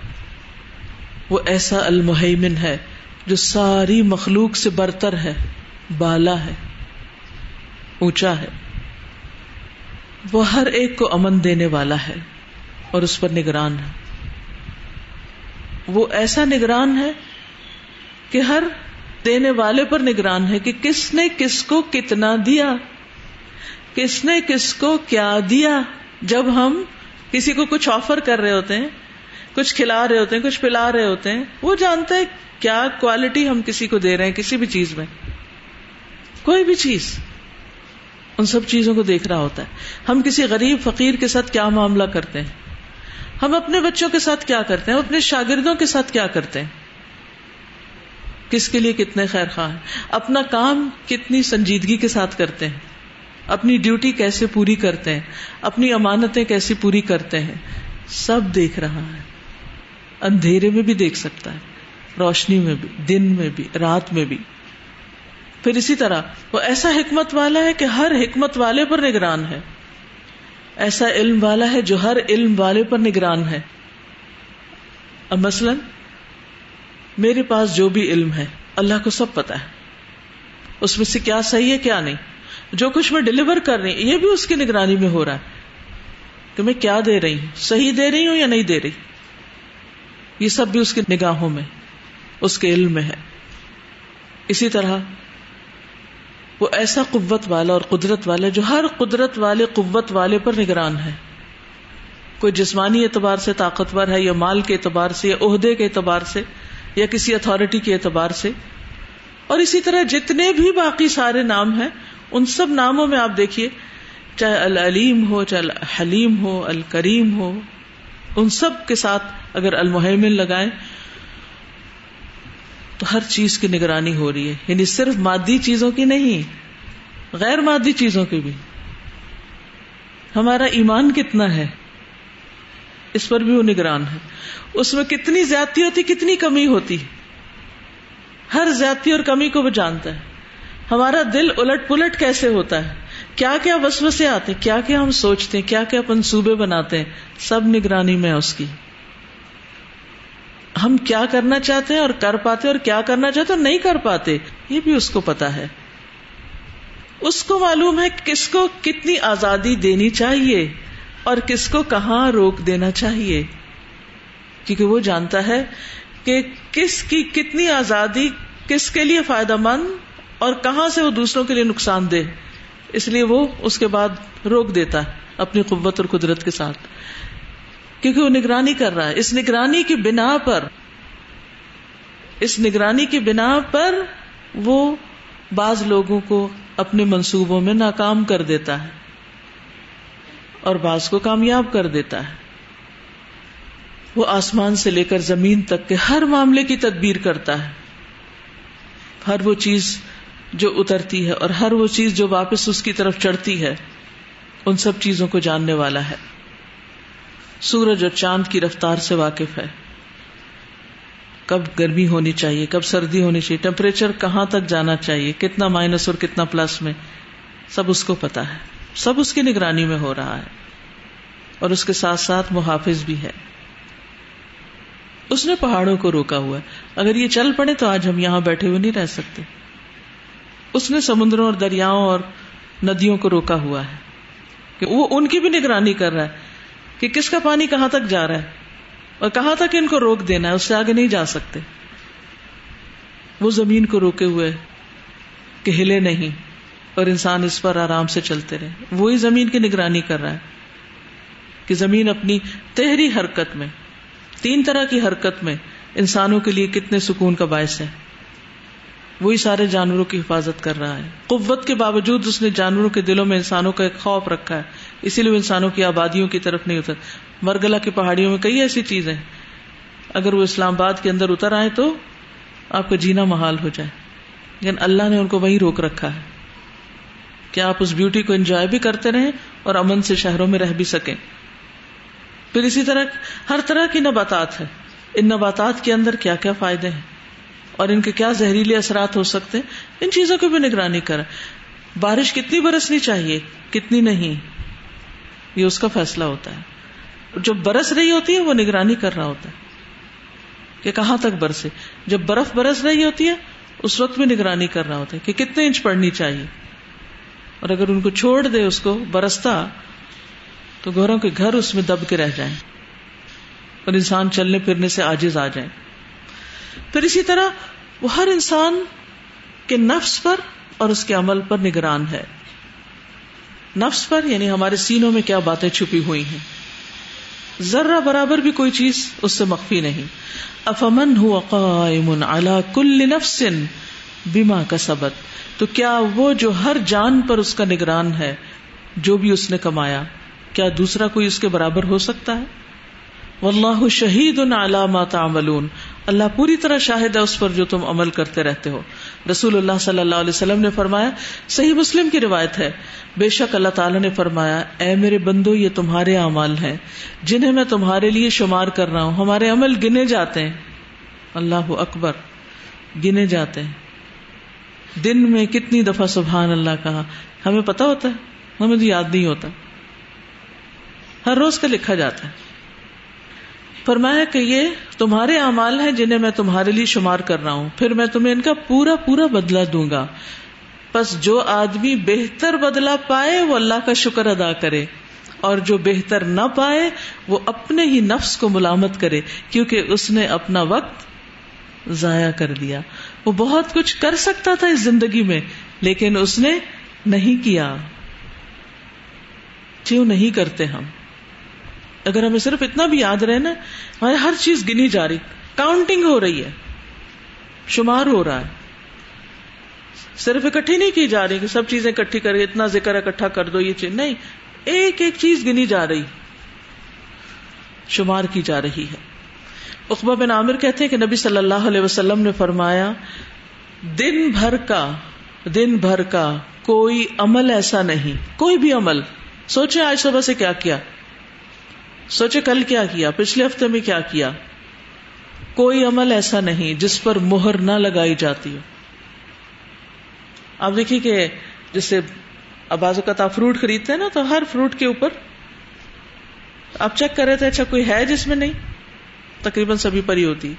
وہ ایسا المحمن ہے جو ساری مخلوق سے برتر ہے، بالا ہے، اونچا ہے۔ وہ ہر ایک کو امن دینے والا ہے اور اس پر نگران ہے۔ وہ ایسا نگران ہے کہ ہر دینے والے پر نگران ہے کہ کس نے کس کو کتنا دیا، کس نے کس کو کیا دیا۔ جب ہم کسی کو کچھ آفر کر رہے ہوتے ہیں، کچھ کھلا رہے ہوتے ہیں، کچھ پلا رہے ہوتے ہیں، وہ جانتا ہے کیا کوالٹی ہم کسی کو دے رہے ہیں کسی بھی چیز میں۔ کوئی بھی چیز۔ ان سب چیزوں کو دیکھ رہا ہوتا ہے۔ ہم کسی غریب فقیر کے ساتھ کیا معاملہ کرتے ہیں؟ ہم اپنے بچوں کے ساتھ کیا کرتے ہیں؟ اپنے شاگردوں کے ساتھ کیا کرتے ہیں؟ کس کے لیے کتنے خیر خواہ ہیں؟ اپنا کام کتنی سنجیدگی کے ساتھ کرتے ہیں؟ اپنی ڈیوٹی کیسے پوری کرتے ہیں؟ اپنی امانتیں کیسی پوری کرتے ہیں؟ سب دیکھ رہا ہے۔ اندھیرے میں بھی دیکھ سکتا ہے، روشنی میں بھی، دن میں بھی، رات میں بھی۔ پھر اسی طرح، وہ ایسا حکمت والا ہے کہ ہر حکمت والے پر نگران ہے۔ ایسا علم والا ہے جو ہر علم والے پر نگران ہے۔ اب مثلاً، میرے پاس جو بھی علم ہے، اللہ کو سب پتا ہے۔ اس میں سے کیا صحیح ہے، کیا نہیں۔ جو کچھ میں ڈلیور کر رہی ہوں یہ بھی اس کی نگرانی میں ہو رہا ہے کہ میں کیا دے رہی ہوں، صحیح دے رہی ہوں یا نہیں دے رہی؟ یہ سب بھی اس کی نگاہوں میں، اس کے علم میں ہے۔ اسی طرح، وہ ایسا قوت والا اور قدرت والا جو ہر قدرت والے، قوت والے پر نگران ہے۔ کوئی جسمانی اعتبار سے طاقتور ہے، یا مال کے اعتبار سے، یا عہدے کے اعتبار سے، یا کسی اتارٹی کے اعتبار سے۔ اور اسی طرح جتنے بھی باقی سارے نام ہیں ان سب ناموں میں آپ دیکھیے، چاہے العلیم ہو، چاہے الحلیم ہو، الکریم ہو، ان سب کے ساتھ اگر المحمن لگائیں، تو ہر چیز کی نگرانی ہو رہی ہے۔ یعنی صرف مادی چیزوں کی نہیں، غیر مادی چیزوں کی بھی۔ ہمارا ایمان کتنا ہے؟ اس پر بھی وہ نگران ہے۔ اس میں کتنی زیادتی ہوتی، کتنی کمی ہوتی۔ ہر زیادتی اور کمی کو وہ جانتا ہے۔ ہمارا دل الٹ پلٹ کیسے ہوتا ہے؟ کیا کیا وسوسے آتے کیا کیا ہم سوچتے ہیں؟ کیا کیا منصوبے بناتے ہیں؟ سب نگرانی میں اس کی۔ ہم کیا کرنا چاہتے ہیں اور کر پاتے اور کیا کرنا چاہتے اور نہیں کر پاتے؟ یہ بھی اس کو پتا ہے۔ اس کو معلوم ہے کس کو کتنی آزادی دینی چاہیے اور کس کو کہاں روک دینا چاہیے۔ کیونکہ وہ جانتا ہے کہ کس کی کتنی آزادی کس کے لیے فائدہ مند اور کہاں سے وہ دوسروں کے لیے نقصان دے اس لیے وہ اس کے بعد روک دیتا ہے اپنی قوت اور قدرت کے ساتھ۔ کیونکہ وہ نگرانی کر رہا ہے۔ اس نگرانی کی بنا پر، اس نگرانی کی بنا پر وہ بعض لوگوں کو اپنے منصوبوں میں ناکام کر دیتا ہے اور بعض کو کامیاب کر دیتا ہے۔ وہ آسمان سے لے کر زمین تک کے ہر معاملے کی تدبیر کرتا ہے۔ ہر وہ چیز جو اترتی ہے اور ہر وہ چیز جو واپس اس کی طرف چڑھتی ہے، ان سب چیزوں کو جاننے والا ہے۔ سورج اور چاند کی رفتار سے واقف ہے۔ کب گرمی ہونی چاہیے، کب سردی ہونی چاہیے ٹیمپریچر کہاں تک جانا چاہیے، کتنا مائنس اور کتنا پلس میں، سب اس کو پتا ہے۔ سب اس کی نگرانی میں ہو رہا ہے۔ اور اس کے ساتھ ساتھ محافظ بھی ہے۔ اس نے پہاڑوں کو روکا ہوا ہے۔ اگر یہ چل پڑے تو آج ہم یہاں بیٹھے ہوئے نہیں رہ سکتے۔ اس نے سمندروں اور دریاؤں اور ندیوں کو روکا ہوا ہے کہ وہ ان کی بھی نگرانی کر رہا ہے کہ کس کا پانی کہاں تک جا رہا ہے اور کہاں تک ان کو روک دینا ہے، اس سے آگے نہیں جا سکتے۔ وہ زمین کو روکے ہوئے کہ ہلے نہیں اور انسان اس پر آرام سے چلتے رہے۔ وہی زمین کی نگرانی کر رہا ہے کہ زمین اپنی تہری حرکت میں، تین طرح کی حرکت میں انسانوں کے لیے کتنے سکون کا باعث ہے۔ وہی سارے جانوروں کی حفاظت کر رہا ہے۔ قوت کے باوجود اس نے جانوروں کے دلوں میں انسانوں کا ایک خوف رکھا ہے۔ اسی لیے وہ انسانوں کی آبادیوں کی طرف نہیں اتر۔ مرگلا کی پہاڑیوں میں کئی ایسی چیزیں اگر وہ اسلام آباد کے اندر اتر آئے تو آپ کا جینا محال ہو جائے۔ لیکن اللہ نے ان کو وہیں روک رکھا ہے۔ کہ آپ اس بیوٹی کو انجوائے بھی کرتے رہیں اور امن سے شہروں میں رہ بھی سکیں؟ پھر اسی طرح ہر طرح کی نباتات ہے ان نباتات کے اندر کیا کیا فائدے ہیں؟ اور ان کے کیا زہریلے اثرات ہو سکتے ہیں؟ ان چیزوں کی بھی نگرانی کریں۔ بارش کتنی برسنی چاہیے، کتنی نہیں؟ یہ اس کا فیصلہ ہوتا ہے۔ جو برس رہی ہوتی ہے، وہ نگرانی کر رہا ہوتا ہے۔ کہ کہاں تک برسے؟ جب برف برس رہی ہوتی ہے، اس وقت بھی نگرانی کر رہا ہوتا ہے کہ کتنے انچ پڑنی چاہیے۔ اور اگر ان کو چھوڑ دے، اس کو برستا، تو گھروں کے گھر اس میں دب کے رہ جائیں۔ اور انسان چلنے پھرنے سے آجز آ جائیں۔ پھر اسی طرح وہ ہر انسان کے نفس پر اور اس کے عمل پر نگران ہے۔ نفس پر یعنی ہمارے سینوں میں کیا باتیں چھپی ہوئی ہیں۔ ذرہ برابر بھی کوئی چیز اس سے مخفی نہیں۔ افمن ہو قائم على کل نفس بیما کا سبق تو کیا وہ جو ہر جان پر اس کا نگران ہے، جو بھی اس نے کمایا، کیا دوسرا کوئی اس کے برابر ہو سکتا ہے؟ واللہ شہید ما تعملون۔ اللہ پوری طرح شاہد ہے اس پر جو تم عمل کرتے رہتے ہو۔ رسول اللہ صلی اللہ علیہ وسلم نے فرمایا، صحیح مسلم کی روایت ہے۔ بے شک اللہ تعالیٰ نے فرمایا، اے میرے بندو، یہ تمہارے اعمال ہیں، جنہیں میں تمہارے لیے شمار کر رہا ہوں۔ ہمارے عمل گنے جاتے ہیں۔ اللہ اکبر، گنے جاتے ہیں۔ دن میں کتنی دفعہ سبحان اللہ کہا۔ ہمیں پتا ہوتا ہے، ہمیں تو یاد نہیں ہوتا۔ ہر روز کا لکھا جاتا ہے۔ فرمایا کہ یہ تمہارے اعمال ہیں جنہیں میں تمہارے لیے شمار کر رہا ہوں۔ پھر میں تمہیں ان کا پورا پورا بدلا دوں گا۔ بس جو آدمی بہتر بدلا پائے وہ اللہ کا شکر ادا کرے۔ اور جو بہتر نہ پائے وہ اپنے ہی نفس کو ملامت کرے، کیونکہ اس نے اپنا وقت ضائع کر دیا۔ وہ بہت کچھ کر سکتا تھا اس زندگی میں، لیکن اس نے نہیں کیا۔ کیوں نہیں کرتے ہم؟ اگر ہمیں صرف اتنا بھی یاد رہے نا ہماری ہر چیز گنی جا رہی کاؤنٹنگ ہو رہی ہے، شمار ہو رہا ہے۔ صرف اکٹھی نہیں کی جا رہی کہ سب چیزیں اکٹھی کر اتنا ذکر اکٹھا کر دو، یہ چیز، نہیں۔ ایک ایک چیز گنی جا رہی، شمار کی جا رہی ہے۔ اقبا بن عامر کہتے ہیں کہ نبی صلی اللہ علیہ وسلم نے فرمایا، دن بھر کا، دن بھر کا کوئی عمل ایسا نہیں، کوئی بھی عمل۔ سوچے آج صبح سے کیا کیا۔ سوچے کل کیا کیا؟ پچھلے ہفتے میں کیا کیا؟ کوئی عمل ایسا نہیں جس پر مہر نہ لگائی جاتی ہو۔ آپ دیکھیے کہ جیسے اب اوقات آپ فروٹ خریدتے ہیں نا، تو ہر فروٹ کے اوپر آپ چیک کر رہے تھے اچھا کوئی ہے جس میں نہیں؟ تقریباً سبھی پر ہی ہوتی۔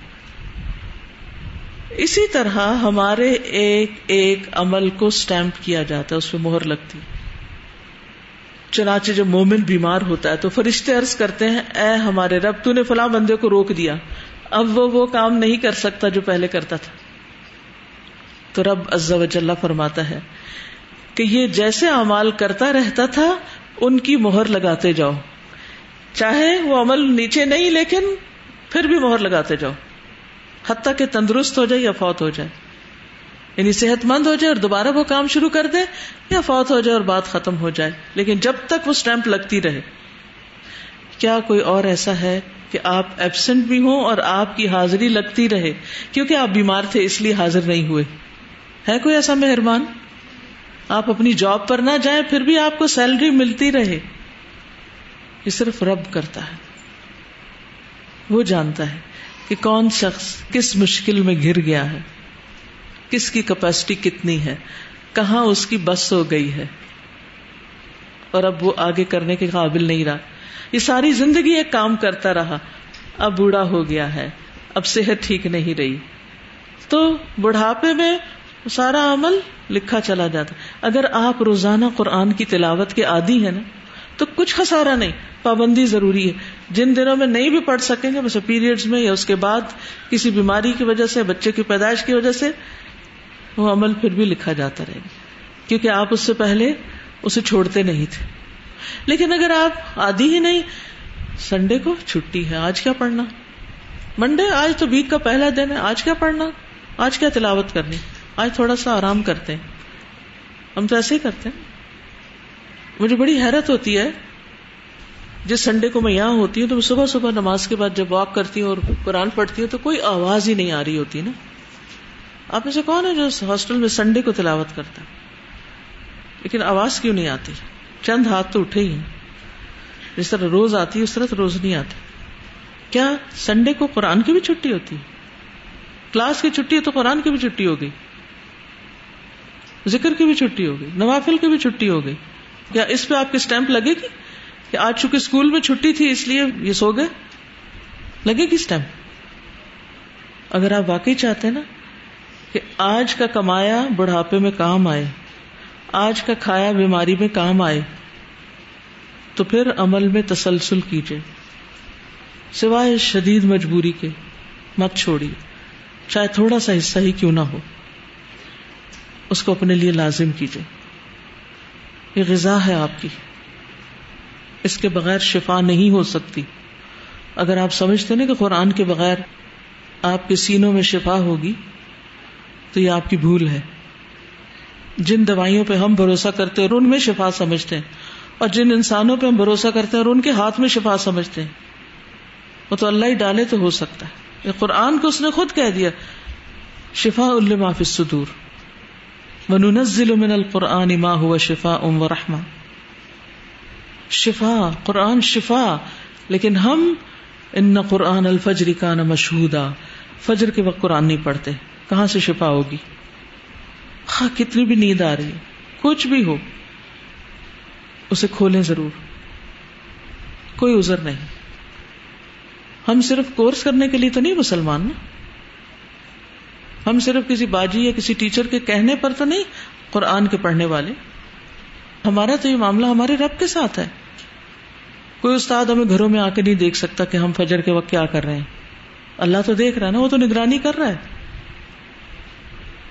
اسی طرح ہمارے ایک ایک عمل کو اسٹمپ کیا جاتا ہے، اس پہ مہر لگتی۔ چنانچہ جب مومن بیمار ہوتا ہے تو فرشتے عرض کرتے ہیں، اے ہمارے رب، تو نے فلاں بندے کو روک دیا۔ اب وہ وہ کام نہیں کر سکتا جو پہلے کرتا تھا۔ تو رب عز و جل فرماتا ہے کہ یہ جیسے امال کرتا رہتا تھا، ان کی مہر لگاتے جاؤ۔ چاہے وہ عمل نیچے نہیں، لیکن پھر بھی مہر لگاتے جاؤ۔ حتیٰ کہ تندرست ہو جائے یا فوت ہو جائے۔ یعنی صحت مند ہو جائے اور دوبارہ وہ کام شروع کر دے یا فوت ہو جائے اور بات ختم ہو جائے۔ لیکن جب تک وہ اسٹمپ لگتی رہے۔ کیا کوئی اور ایسا ہے کہ آپ ایبسنٹ بھی ہوں اور آپ کی حاضری لگتی رہے؟ کیونکہ آپ بیمار تھے اس لیے حاضر نہیں ہوئے۔ ہے کوئی ایسا مہربان؟ آپ اپنی جاب پر نہ جائیں، پھر بھی آپ کو سیلری ملتی رہے۔ یہ صرف رب کرتا ہے۔ وہ جانتا ہے کہ کون شخص کس مشکل میں گر گیا ہے۔ کس کی کیپیسٹی کتنی ہے؟ کہاں اس کی بس ہو گئی ہے؟ اور اب وہ آگے کرنے کے قابل نہیں رہا۔ یہ ساری زندگی ایک کام کرتا رہا۔ اب بوڑھا ہو گیا ہے۔ اب صحت ٹھیک نہیں رہی۔ تو بڑھاپے میں سارا عمل لکھا چلا جاتا۔ اگر آپ روزانہ قرآن کی تلاوت کے عادی ہیں نا، تو کچھ خسارا نہیں۔ پابندی ضروری ہے۔ جن دنوں میں نہیں بھی پڑھ سکیں گے بس پیریڈز میں یا اس کے بعد کسی بیماری کی وجہ سے، بچے کی پیدائش کی وجہ سے وہ عمل پھر بھی لکھا جاتا رہے گا۔ کیونکہ آپ اس سے پہلے اسے چھوڑتے نہیں تھے۔ لیکن اگر آپ آدھی ہی نہیں، سنڈے کو چھٹی ہے، آج کیا پڑھنا؟ منڈے، آج تو ویک کا پہلا دن ہے، آج کیا پڑھنا؟ آج کیا تلاوت کرنی؟ آج تھوڑا سا آرام کرتے ہیں۔ ہم تو ایسے ہی کرتے ہیں۔ مجھے بڑی حیرت ہوتی ہے، جس سنڈے کو میں یہاں ہوتی ہوں تو میں صبح صبح نماز کے بعد جب واک کرتی ہوں اور قرآن پڑھتی ہوں تو کوئی آواز ہی نہیں آ رہی ہوتی نا۔ آپ میں سے کون ہے جو ہاسٹل میں سنڈے کو تلاوت کرتا لیکن آواز کیوں نہیں آتی؟ چند ہاتھ تو اٹھے ہی جس طرح روز آتی ہے، اس طرح تو روز نہیں آتی۔ کیا سنڈے کو قرآن کی بھی چھٹی ہوتی؟ کلاس کی چھٹی ہے تو قرآن کی بھی چھٹی ہو گئی۔ ذکر کی بھی چھٹی ہو گئی۔ نوافل کی بھی چھٹی ہو گئی۔ کیا اس پہ آپ کی اسٹمپ لگے گی کہ آج چونکہ اسکول میں چھٹی تھی اس لیے یہ سو گئے؟ لگے گی اسٹمپ اگر آپ واقعی چاہتے ہیں نا کہ آج کا کمایا بڑھاپے میں کام آئے، آج کا کھایا بیماری میں کام آئے، تو پھر عمل میں تسلسل کیجیے سوائے شدید مجبوری کے مت چھوڑیے، چاہے تھوڑا سا حصہ ہی کیوں نہ ہو۔ اس کو اپنے لیے لازم کیجیے یہ غذا ہے آپ کی۔ اس کے بغیر شفا نہیں ہو سکتی۔ اگر آپ سمجھتے نا کہ قرآن کے بغیر آپ کے سینوں میں شفا ہوگی تو یہ آپ کی بھول ہے۔ جن دوائیوں پہ ہم بھروسہ کرتے اور ان میں شفا سمجھتے ہیں، اور جن انسانوں پہ ہم بھروسہ کرتے ہیں اور ان کے ہاتھ میں شفا سمجھتے ہیں، وہ تو اللہ ہی ڈالے تو ہو سکتا ہے۔ قرآن کو اس نے خود کہہ دیا شفا الما فی الصدور، وننزل من القرآن ما هو شفا ام و رحمہ شفا قرآن شفا لیکن ہم ان قرآن الفجر کا نہ مشہودا۔ فجر کے وقت قرآن نہیں پڑھتے۔ کہاں سے شفا ہوگی؟ ہاں کتنی بھی نیند آ رہی ہے کچھ بھی ہو، اسے کھولیں ضرور۔ کوئی ازر نہیں۔ ہم صرف کورس کرنے کے لیے تو نہیں مسلمان نا؟ ہم صرف کسی باجی یا کسی ٹیچر کے کہنے پر تو نہیں قرآن کے پڑھنے والے۔ ہمارا تو یہ معاملہ ہمارے رب کے ساتھ ہے۔ کوئی استاد ہمیں گھروں میں آ کے نہیں دیکھ سکتا کہ ہم فجر کے وقت کیا کر رہے ہیں۔ اللہ تو دیکھ رہا ہے نا، وہ تو نگرانی کر رہا ہے۔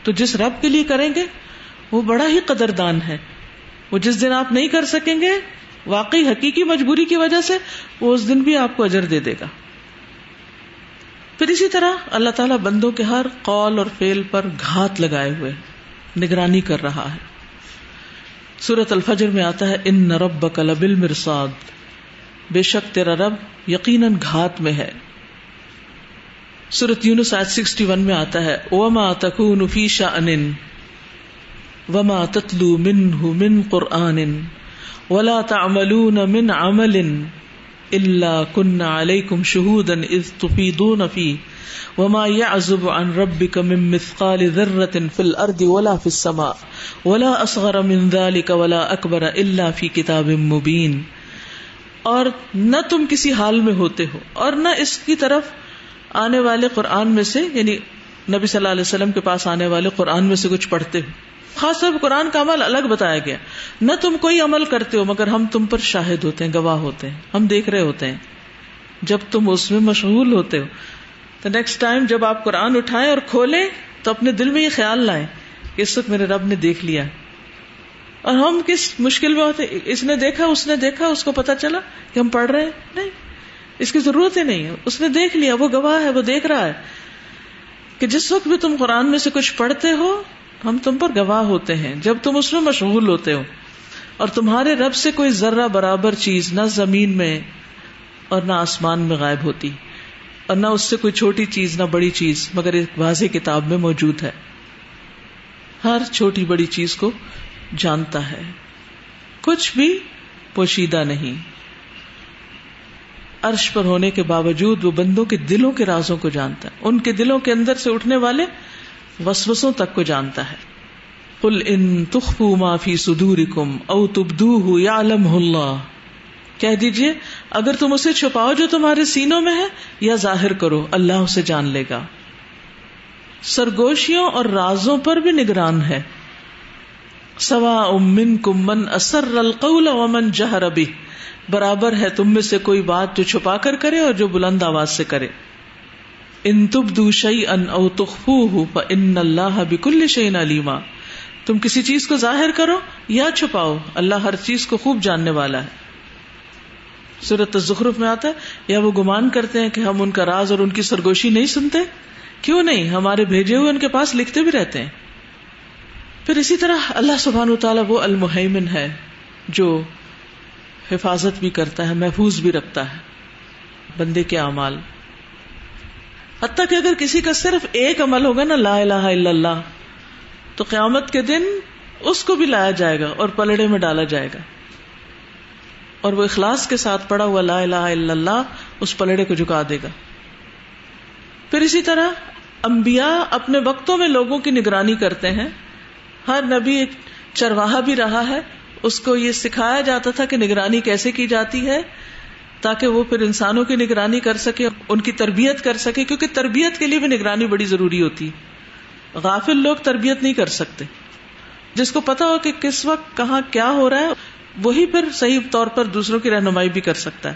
تو جس رب کے لیے کریں گے وہ بڑا ہی قدردان ہے۔ وہ جس دن آپ نہیں کر سکیں گے، واقعی حقیقی مجبوری کی وجہ سے وہ اس دن بھی آپ کو اجر دے دے گا۔ پھر اسی طرح اللہ تعالیٰ بندوں کے ہر قول اور فیل پر گھات لگائے ہوئے نگرانی کر رہا ہے۔ سورت الفجر میں آتا ہے، ان نرب کلبل مرساد بے شک تیرا رب یقیناً گھات میں ہے۔ سورت یونس آج سکسٹی ون میں آتا ہے، وما تکون فی شأن، وما تتلو منه من قرآن، ولا تعملون من عمل الا كنا عليكم شهودا اذ تفيضون فيه، وما يعزب عن ربك من مثقال ذرة في الارض ولا في السماء، ولا اصغر من ذلك ولا اكبر الا في كتاب مبين۔ اور نہ تم کسی حال میں ہوتے ہو، اور نہ اس کی طرف آنے والے قرآن میں سے یعنی نبی صلی اللہ علیہ وسلم کے پاس آنے والے قرآن میں سے کچھ پڑھتے ہو خاص طور پر قرآن کا عمل الگ بتایا گیا۔ نہ تم کوئی عمل کرتے ہو، مگر ہم تم پر شاہد ہوتے ہیں، گواہ ہوتے ہیں۔ ہم دیکھ رہے ہوتے ہیں۔ جب تم اس میں مشغول ہوتے ہو، تو نیکسٹ ٹائم جب آپ قرآن اٹھائیں اور کھولیں، تو اپنے دل میں یہ خیال لائیں کہ اس وقت میرے رب نے دیکھ لیا۔ اور ہم کس مشکل میں ہوتے، اس نے دیکھا، اس نے دیکھا، اس کو پتا چلا کہ ہم پڑھ رہے ہیں؟ نہیں۔ اس کی ضرورت ہی نہیں ہے اس نے دیکھ لیا، وہ گواہ ہے، وہ دیکھ رہا ہے کہ جس وقت بھی تم قرآن میں سے کچھ پڑھتے ہو، ہم تم پر گواہ ہوتے ہیں۔ جب تم اس میں مشغول ہوتے ہو اور تمہارے رب سے کوئی ذرہ برابر چیز نہ زمین میں اور نہ آسمان میں غائب ہوتی اور نہ اس سے کوئی چھوٹی چیز، نہ بڑی چیز، مگر ایک واضح کتاب میں موجود ہے۔ ہر چھوٹی بڑی چیز کو جانتا ہے۔ کچھ بھی پوشیدہ نہیں۔ عرش پر ہونے کے باوجود وہ بندوں کے دلوں کے رازوں کو جانتا ہے۔ ان کے دلوں کے اندر سے اٹھنے والے وسوسوں تک کو جانتا ہے۔ کل ان تخفو معافی سدور کم او تبدو یا اللہ۔ کہہ دیجیے اگر تم اسے چھپاؤ جو تمہارے سینوں میں ہے، یا ظاہر کرو، اللہ اسے جان لے گا۔ سرگوشیوں اور رازوں پر بھی نگران ہے۔ سوا امن کمن اثر القول ومن جہر ابھی برابر ہے، تم میں سے کوئی بات جو چھپا کر کرے اور جو بلند آواز سے کرے۔ ان تب دو شعی ان او تخفو ان اللہ بکل شعین علیما۔ تم کسی چیز کو ظاہر کرو یا چھپاؤ، اللہ ہر چیز کو خوب جاننے والا ہے۔ صورت زخرف میں آتا ہے، یا وہ گمان کرتے ہیں کہ ہم ان کا راز اور ان کی سرگوشی نہیں سنتے؟ کیوں نہیں؟ ہمارے بھیجے ہوئے ان کے پاس لکھتے بھی رہتے ہیں۔ پھر اسی طرح اللہ سبحان تعالیٰ وہ المحمن ہے جو حفاظت بھی کرتا ہے، محفوظ بھی رکھتا ہے بندے کے اعمال۔ حتیٰ کہ اگر کسی کا صرف ایک عمل ہوگا نا، لا الہ الا اللہ، تو قیامت کے دن اس کو بھی لایا جائے گا اور پلڑے میں ڈالا جائے گا۔ اور وہ اخلاص کے ساتھ پڑا ہوا لا الہ الا اللہ اس پلڑے کو جھکا دے گا۔ پھر اسی طرح انبیاء اپنے وقتوں میں لوگوں کی نگرانی کرتے ہیں۔ ہر نبی ایک چرواہا بھی رہا ہے اس کو یہ سکھایا جاتا تھا کہ نگرانی کیسے کی جاتی ہے تاکہ وہ پھر انسانوں کی نگرانی کر سکے ان کی تربیت کر سکے، کیونکہ تربیت کے لیے بھی نگرانی بڑی ضروری ہوتی۔ ہے غافل لوگ تربیت نہیں کر سکتے۔ جس کو پتا ہو کہ کس وقت کہاں کیا ہو رہا ہے، وہی پھر صحیح طور پر دوسروں کی رہنمائی بھی کر سکتا ہے۔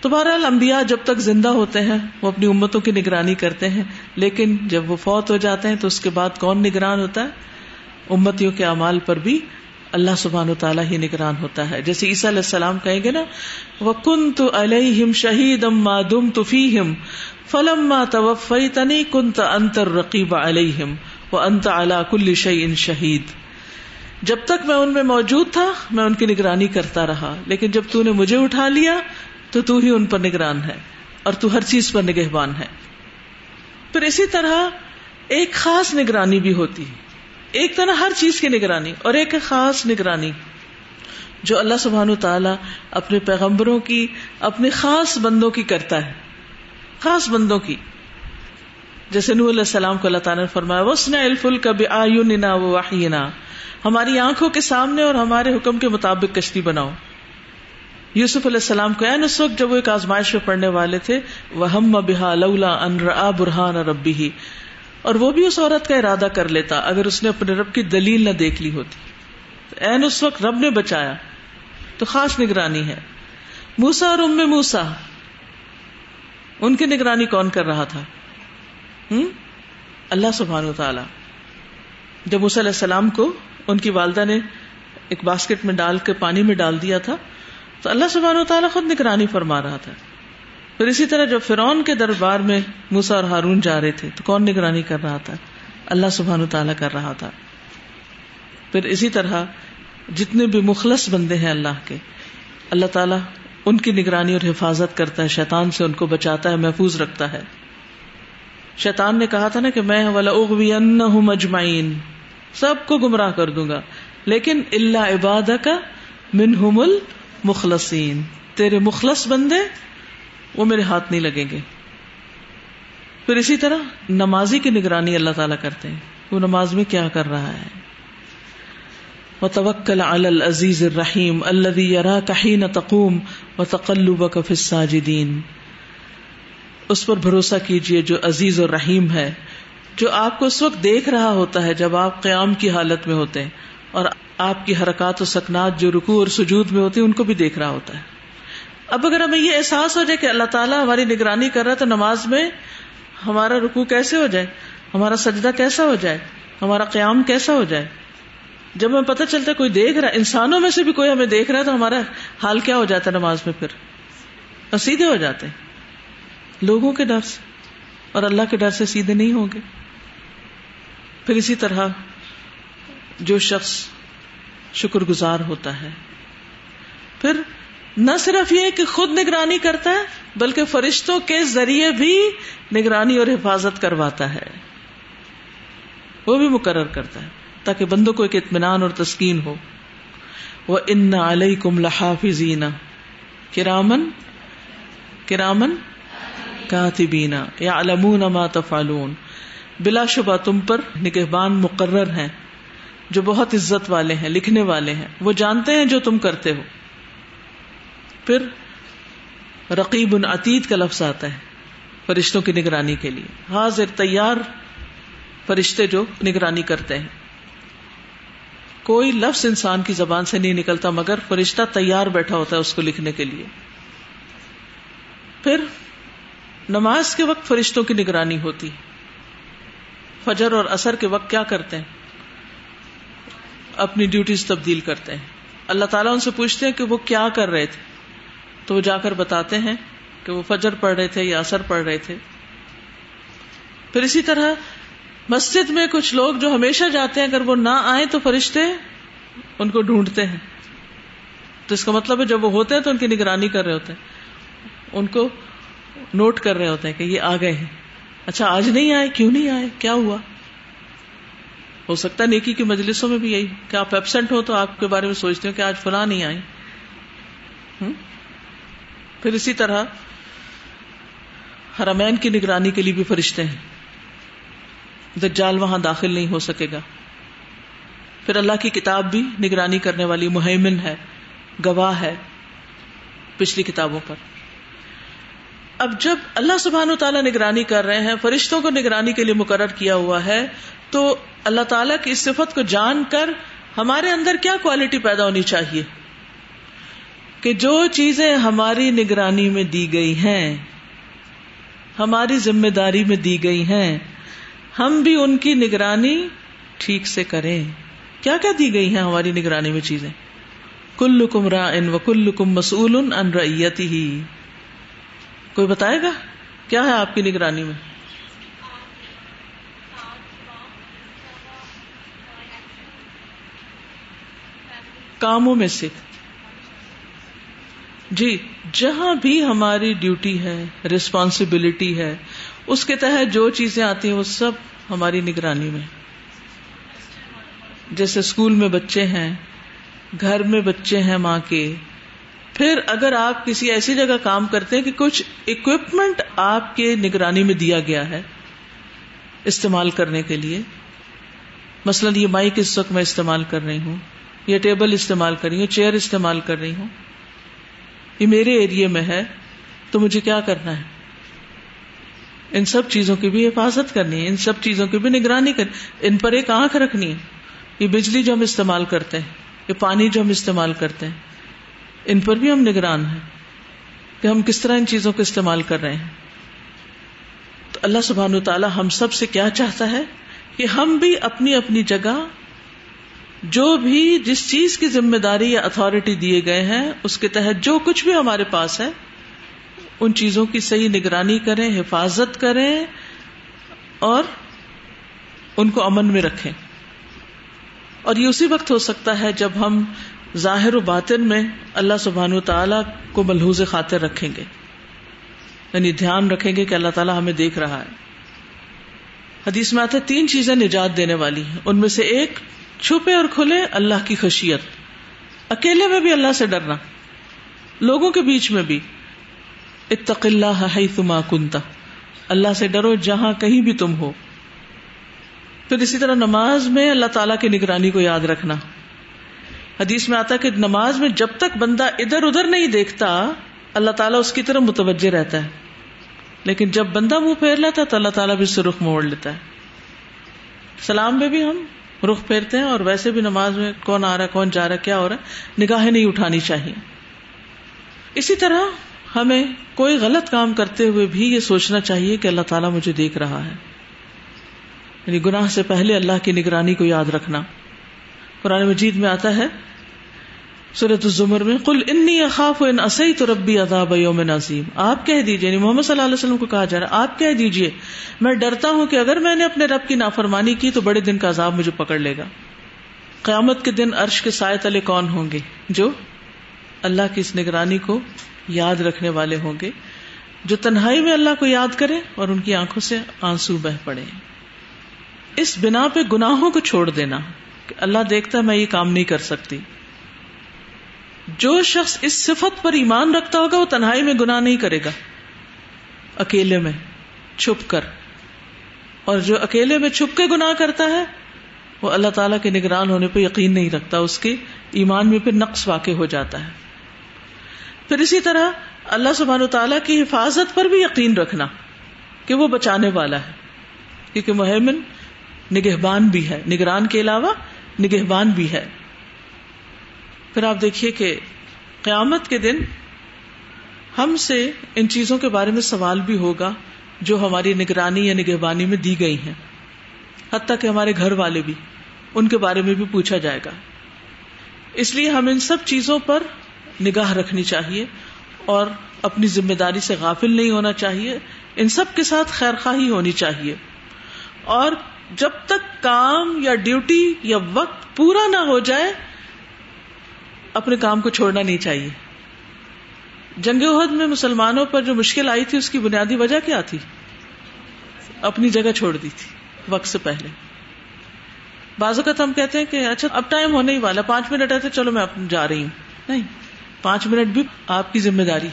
تو بہرحال انبیاء جب تک زندہ ہوتے ہیں، وہ اپنی امتوں کی نگرانی کرتے ہیں، لیکن جب وہ فوت ہو جاتے ہیں تو اس کے بعد کون نگران ہوتا ہے؟ امتیوں کے اعمال پر بھی اللہ سبحان و تعالیٰ ہی نگران ہوتا ہے۔ جیسے عیسیٰ علیہ السلام کہیں گے نا وہ کن تو الم شہید اما دم تو فیم فلم توفی تنی کن انتر رقیب علیہم وہ انت اللہ کل شعی ان شہید جب تک میں ان میں موجود تھا، میں ان کی نگرانی کرتا رہا، لیکن جب تو نے مجھے اٹھا لیا، تو تو ہی ان پر نگران ہے اور تو ہر چیز پر نگہبان ہے۔ پھر اسی طرح ایک خاص نگرانی بھی ہوتی ہے۔ ایک طرح ہر چیز کی نگرانی اور ایک خاص نگرانی جو اللہ سبحان تعالیٰ اپنے پیغمبروں کی، اپنے خاص بندوں کی کرتا ہے۔ خاص بندوں کی۔ جیسے نور علیہ السلام کو اللہ تعالیٰ نے فرمایا وسن الفل کب آنا واہینا ہماری آنکھوں کے سامنے اور ہمارے حکم کے مطابق کشتی بناؤ۔ یوسف علیہ السلام کو این اس وقت جب وہ ایک آزمائش میں پڑھنے والے تھے وہ ہم بحا لولا ان برہان ربی ہی اور وہ بھی اس عورت کا ارادہ کر لیتا اگر اس نے اپنے رب کی دلیل نہ دیکھ لی ہوتی۔ این اس وقت رب نے بچایا۔ تو خاص نگرانی ہے۔ موسا اور ام موسا ان کی نگرانی کون کر رہا تھا؟ ہم؟ اللہ سبحان و تعالی جب موسیٰ علیہ السلام کو ان کی والدہ نے ایک باسکٹ میں ڈال کے پانی میں ڈال دیا تھا، تو اللہ سبحانہ تعالیٰ خود نگرانی فرما رہا تھا۔ پھر اسی طرح جب فرون کے دربار میں موسا اور ہارون جا رہے تھے، تو کون نگرانی کر رہا تھا؟ اللہ سبحان تعالیٰ کر رہا تھا۔ پھر اسی طرح جتنے بھی مخلص بندے ہیں اللہ کے، اللہ تعالیٰ ان کی نگرانی اور حفاظت کرتا ہے، شیطان سے ان کو بچاتا ہے، محفوظ رکھتا ہے۔ شیطان نے کہا تھا نا کہ میں مجمعین سب کو گمراہ کر دوں گا، لیکن اللہ عباد کا منہم المخلصین۔ تیرے مخلص بندے وہ میرے ہاتھ نہیں لگیں گے۔ پھر اسی طرح نمازی کی نگرانی اللہ تعالیٰ کرتے ہیں۔ وہ نماز میں کیا کر رہا ہے؟ وہ توکل العزیز الرحیم اللہ کہین تقوم و تقلب الساجدین اس پر بھروسہ کیجیے جو عزیز اور رحیم ہے، جو آپ کو اس وقت دیکھ رہا ہوتا ہے جب آپ قیام کی حالت میں ہوتے ہیں اور آپ کی حرکات و سکنات جو رکو اور سجود میں ہوتی ہیں، ان کو بھی دیکھ رہا ہوتا ہے۔ اب اگر ہمیں یہ احساس ہو جائے کہ اللہ تعالیٰ ہماری نگرانی کر رہا ہے تو نماز میں ہمارا رکو کیسے ہو جائے؟ ہمارا سجدہ کیسا ہو جائے؟ ہمارا قیام کیسا ہو جائے؟ جب ہمیں پتہ چلتا ہے کوئی دیکھ رہا ہے، انسانوں میں سے بھی کوئی ہمیں دیکھ رہا ہے تو ہمارا حال کیا ہو جاتا ہے نماز میں پھر؟ اور سیدھے ہو جاتے ہیں۔ لوگوں کے ڈر سے، اور اللہ کے ڈر سے سیدھے نہیں ہوں گے۔ پھر اسی طرح جو شخص شکر گزار ہوتا ہے، پھر نہ صرف یہ کہ خود نگرانی کرتا ہے، بلکہ فرشتوں کے ذریعے بھی نگرانی اور حفاظت کرواتا ہے۔ وہ بھی مقرر کرتا ہے، تاکہ بندوں کو ایک اطمینان اور تسکین ہو۔ وہ ان علیہ کم لحافظین کرامن کرامن کاتبینا یا علمون ما تفعلون۔ بلا شبہ تم پر نگہبان مقرر ہیں، جو بہت عزت والے ہیں، لکھنے والے ہیں۔ وہ جانتے ہیں جو تم کرتے ہو۔ پھر رقیب ان عتید کا لفظ آتا ہے فرشتوں کی نگرانی کے لیے۔ حاضر، تیار فرشتے جو نگرانی کرتے ہیں۔ کوئی لفظ انسان کی زبان سے نہیں نکلتا، مگر فرشتہ تیار بیٹھا ہوتا ہے اس کو لکھنے کے لیے۔ پھر نماز کے وقت فرشتوں کی نگرانی ہوتی۔ فجر اور اثر کے وقت کیا کرتے ہیں؟ اپنی ڈیوٹیز تبدیل کرتے ہیں۔ اللہ تعالیٰ ان سے پوچھتے ہیں کہ وہ کیا کر رہے تھے۔ تو وہ جا کر بتاتے ہیں کہ وہ فجر پڑھ رہے تھے یا اثر پڑھ رہے تھے۔ پھر اسی طرح مسجد میں کچھ لوگ جو ہمیشہ جاتے ہیں، اگر وہ نہ آئے تو فرشتے ان کو ڈھونڈتے ہیں۔ تو اس کا مطلب ہے جب وہ ہوتے ہیں تو ان کی نگرانی کر رہے ہوتے ہیں۔ ان کو نوٹ کر رہے ہوتے ہیں کہ یہ آ گئے ہیں۔ اچھا آج نہیں آئے؟ کیوں نہیں آئے؟ کیا ہوا؟ ہو سکتا ہے نیکی کی مجلسوں میں بھی یہی کہ آپ ایبسینٹ ہو تو آپ کے بارے میں سوچتے ہو کہ آج فلاں نہیں آئی پھر اسی طرح حرمین کی نگرانی کے لیے بھی فرشتے ہیں۔ دجال وہاں داخل نہیں ہو سکے گا۔ پھر اللہ کی کتاب بھی نگرانی کرنے والی مہمن ہے، گواہ ہے پچھلی کتابوں پر۔ اب جب اللہ سبحان و تعالیٰ نگرانی کر رہے ہیں، فرشتوں کو نگرانی کے لیے مقرر کیا ہوا ہے، تو اللہ تعالیٰ کی اس صفت کو جان کر ہمارے اندر کیا کوالٹی پیدا ہونی چاہیے؟ کہ جو چیزیں ہماری نگرانی میں دی گئی ہیں، ہماری ذمہ داری میں دی گئی ہیں، ہم بھی ان کی نگرانی ٹھیک سے کریں۔ کیا کیا دی گئی ہیں ہماری نگرانی میں چیزیں؟ کل کم را ان و کل کم مسول ان ریتی ہی کوئی بتائے گا کیا ہے آپ کی نگرانی میں؟ کاموں میں سے۔ جی جہاں بھی ہماری ڈیوٹی ہے ریسپانسبلٹی ہے، اس کے تحت جو چیزیں آتی ہیں، وہ سب ہماری نگرانی میں۔ جیسے اسکول میں بچے ہیں، گھر میں بچے ہیں ماں کے، پھر اگر آپ کسی ایسی جگہ کام کرتے ہیں کہ کچھ اکوپمنٹ آپ کے نگرانی میں دیا گیا ہے استعمال کرنے کے لیے۔ مثلاً یہ مائک اس وقت میں استعمال کر رہی ہوں، یہ ٹیبل استعمال کر رہی ہوں، چیئر استعمال کر رہی ہوں۔ یہ میرے ایریے میں ہے، تو مجھے کیا کرنا ہے؟ ان سب چیزوں کی بھی حفاظت کرنی ہے، ان سب چیزوں کی بھی نگرانی کرنی ان پر ایک آنکھ رکھنی ہے۔ یہ بجلی جو ہم استعمال کرتے ہیں، یہ پانی جو ہم استعمال کرتے ہیں، ان پر بھی ہم نگران ہیں کہ ہم کس طرح ان چیزوں کو استعمال کر رہے ہیں۔ تو اللہ سبحان تعالیٰ ہم سب سے کیا چاہتا ہے؟ کہ ہم بھی اپنی اپنی جگہ جو بھی جس چیز کی ذمہ داری یا اتارٹی دیے گئے ہیں، اس کے تحت جو کچھ بھی ہمارے پاس ہے، ان چیزوں کی صحیح نگرانی کریں، حفاظت کریں اور ان کو امن میں رکھیں۔ اور یہ اسی وقت ہو سکتا ہے جب ہم ظاہر و باطن میں اللہ سبحان و تعالی کو ملحوظ خاطر رکھیں گے۔ یعنی دھیان رکھیں گے کہ اللہ تعالیٰ ہمیں دیکھ رہا ہے۔ حدیث میں آتے تین چیزیں نجات دینے والی ہیں۔ ان میں سے ایک چھپے اور کھلے اللہ کی خشیت۔ اکیلے میں بھی اللہ سے ڈرنا، لوگوں کے بیچ میں بھی۔ اتق اللہ تما کنتا اللہ سے ڈرو جہاں کہیں بھی تم ہو۔ پھر اسی طرح نماز میں اللہ تعالیٰ کی نگرانی کو یاد رکھنا۔ حدیث میں آتا کہ نماز میں جب تک بندہ ادھر ادھر نہیں دیکھتا، اللہ تعالیٰ اس کی طرف متوجہ رہتا ہے۔ لیکن جب بندہ منہ پھیر لیتا ہے تو اللہ تعالیٰ بھی اس سے رخ موڑ لیتا ہے۔ سلام میں بھی ہم۔ رخ پھیرتے ہیں اور ویسے بھی نماز میں کون آ رہا ہے، کون جا رہا ہے، کیا ہو رہا ہے؟ نگاہیں نہیں اٹھانی چاہیے۔ اسی طرح ہمیں کوئی غلط کام کرتے ہوئے بھی یہ سوچنا چاہیے کہ اللہ تعالیٰ مجھے دیکھ رہا ہے۔ یعنی گناہ سے پہلے اللہ کی نگرانی کو یاد رکھنا۔ قرآن مجید میں آتا ہے سورت الزمر میں کل انی اخاف ان اسی تو ربی عذاب یوم نظیم آپ کہہ دیجیے یعنی محمد صلی اللہ علیہ وسلم کو کہا جا رہا ہے، آپ کہہ دیجیے میں ڈرتا ہوں کہ اگر میں نے اپنے رب کی نافرمانی کی تو بڑے دن کا عذاب مجھے پکڑ لے گا۔ قیامت کے دن عرش کے سائے تلے کون ہوں گے؟ جو اللہ کی اس نگرانی کو یاد رکھنے والے ہوں گے، جو تنہائی میں اللہ کو یاد کرے اور ان کی آنکھوں سے آنسو بہ پڑے۔ اس بنا پہ گناہوں کو چھوڑ دینا کہ اللہ دیکھتا میں یہ کام نہیں کر سکتی۔ جو شخص اس صفت پر ایمان رکھتا ہوگا وہ تنہائی میں گناہ نہیں کرے گا۔ اکیلے میں چھپ کر۔ اور جو اکیلے میں چھپ کے گناہ کرتا ہے، وہ اللہ تعالیٰ کے نگران ہونے پہ یقین نہیں رکھتا، اس کے ایمان میں پھر نقص واقع ہو جاتا ہے۔ پھر اسی طرح اللہ سبحان و تعالیٰ کی حفاظت پر بھی یقین رکھنا کہ وہ بچانے والا ہے۔ کیونکہ مہمن نگہبان بھی ہے، نگران کے علاوہ نگہبان بھی ہے۔ پھر آپ دیکھیے کہ قیامت کے دن ہم سے ان چیزوں کے بارے میں سوال بھی ہوگا جو ہماری نگرانی یا نگہبانی میں دی گئی ہیں۔ حتیٰ کہ ہمارے گھر والے بھی ان کے بارے میں بھی پوچھا جائے گا۔ اس لیے ہم ان سب چیزوں پر نگاہ رکھنی چاہیے اور اپنی ذمہ داری سے غافل نہیں ہونا چاہیے۔ ان سب کے ساتھ خیر خواہی ہونی چاہیے۔ اور جب تک کام یا ڈیوٹی یا وقت پورا نہ ہو جائے اپنے کام کو چھوڑنا نہیں چاہیے۔ جنگ عہد میں مسلمانوں پر جو مشکل آئی تھی، اس کی بنیادی وجہ کیا تھی؟ اپنی جگہ چھوڑ دی تھی، وقت سے پہلے۔ بعض اوقات ہم کہتے ہیں کہ اچھا اب ٹائم ہونے ہی والا، پانچ منٹ ہے چلو میں جا رہی ہوں۔ نہیں، پانچ منٹ بھی آپ کی ذمہ داری۔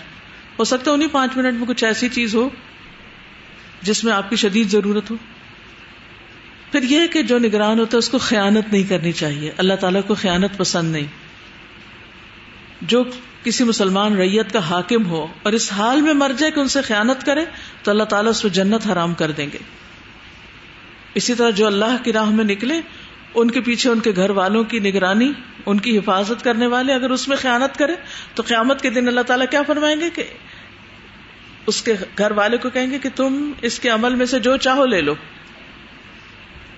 ہو سکتا ہے انہیں پانچ منٹ میں کچھ ایسی چیز ہو جس میں آپ کی شدید ضرورت ہو۔ پھر یہ کہ جو نگران ہوتا ہے، اس کو خیانت نہیں کرنی چاہیے۔ اللہ تعالیٰ کو خیانت پسند نہیں۔ جو کسی مسلمان ریت کا حاکم ہو اور اس حال میں مر جائے کہ ان سے خیانت کرے، تو اللہ تعالیٰ اس کو جنت حرام کر دیں گے۔ اسی طرح جو اللہ کی راہ میں نکلے، ان کے پیچھے ان کے گھر والوں کی نگرانی، ان کی حفاظت کرنے والے اگر اس میں خیانت کرے، تو قیامت کے دن اللہ تعالیٰ کیا فرمائیں گے کہ اس کے گھر والے کو کہیں گے کہ تم اس کے عمل میں سے جو چاہو لے لو۔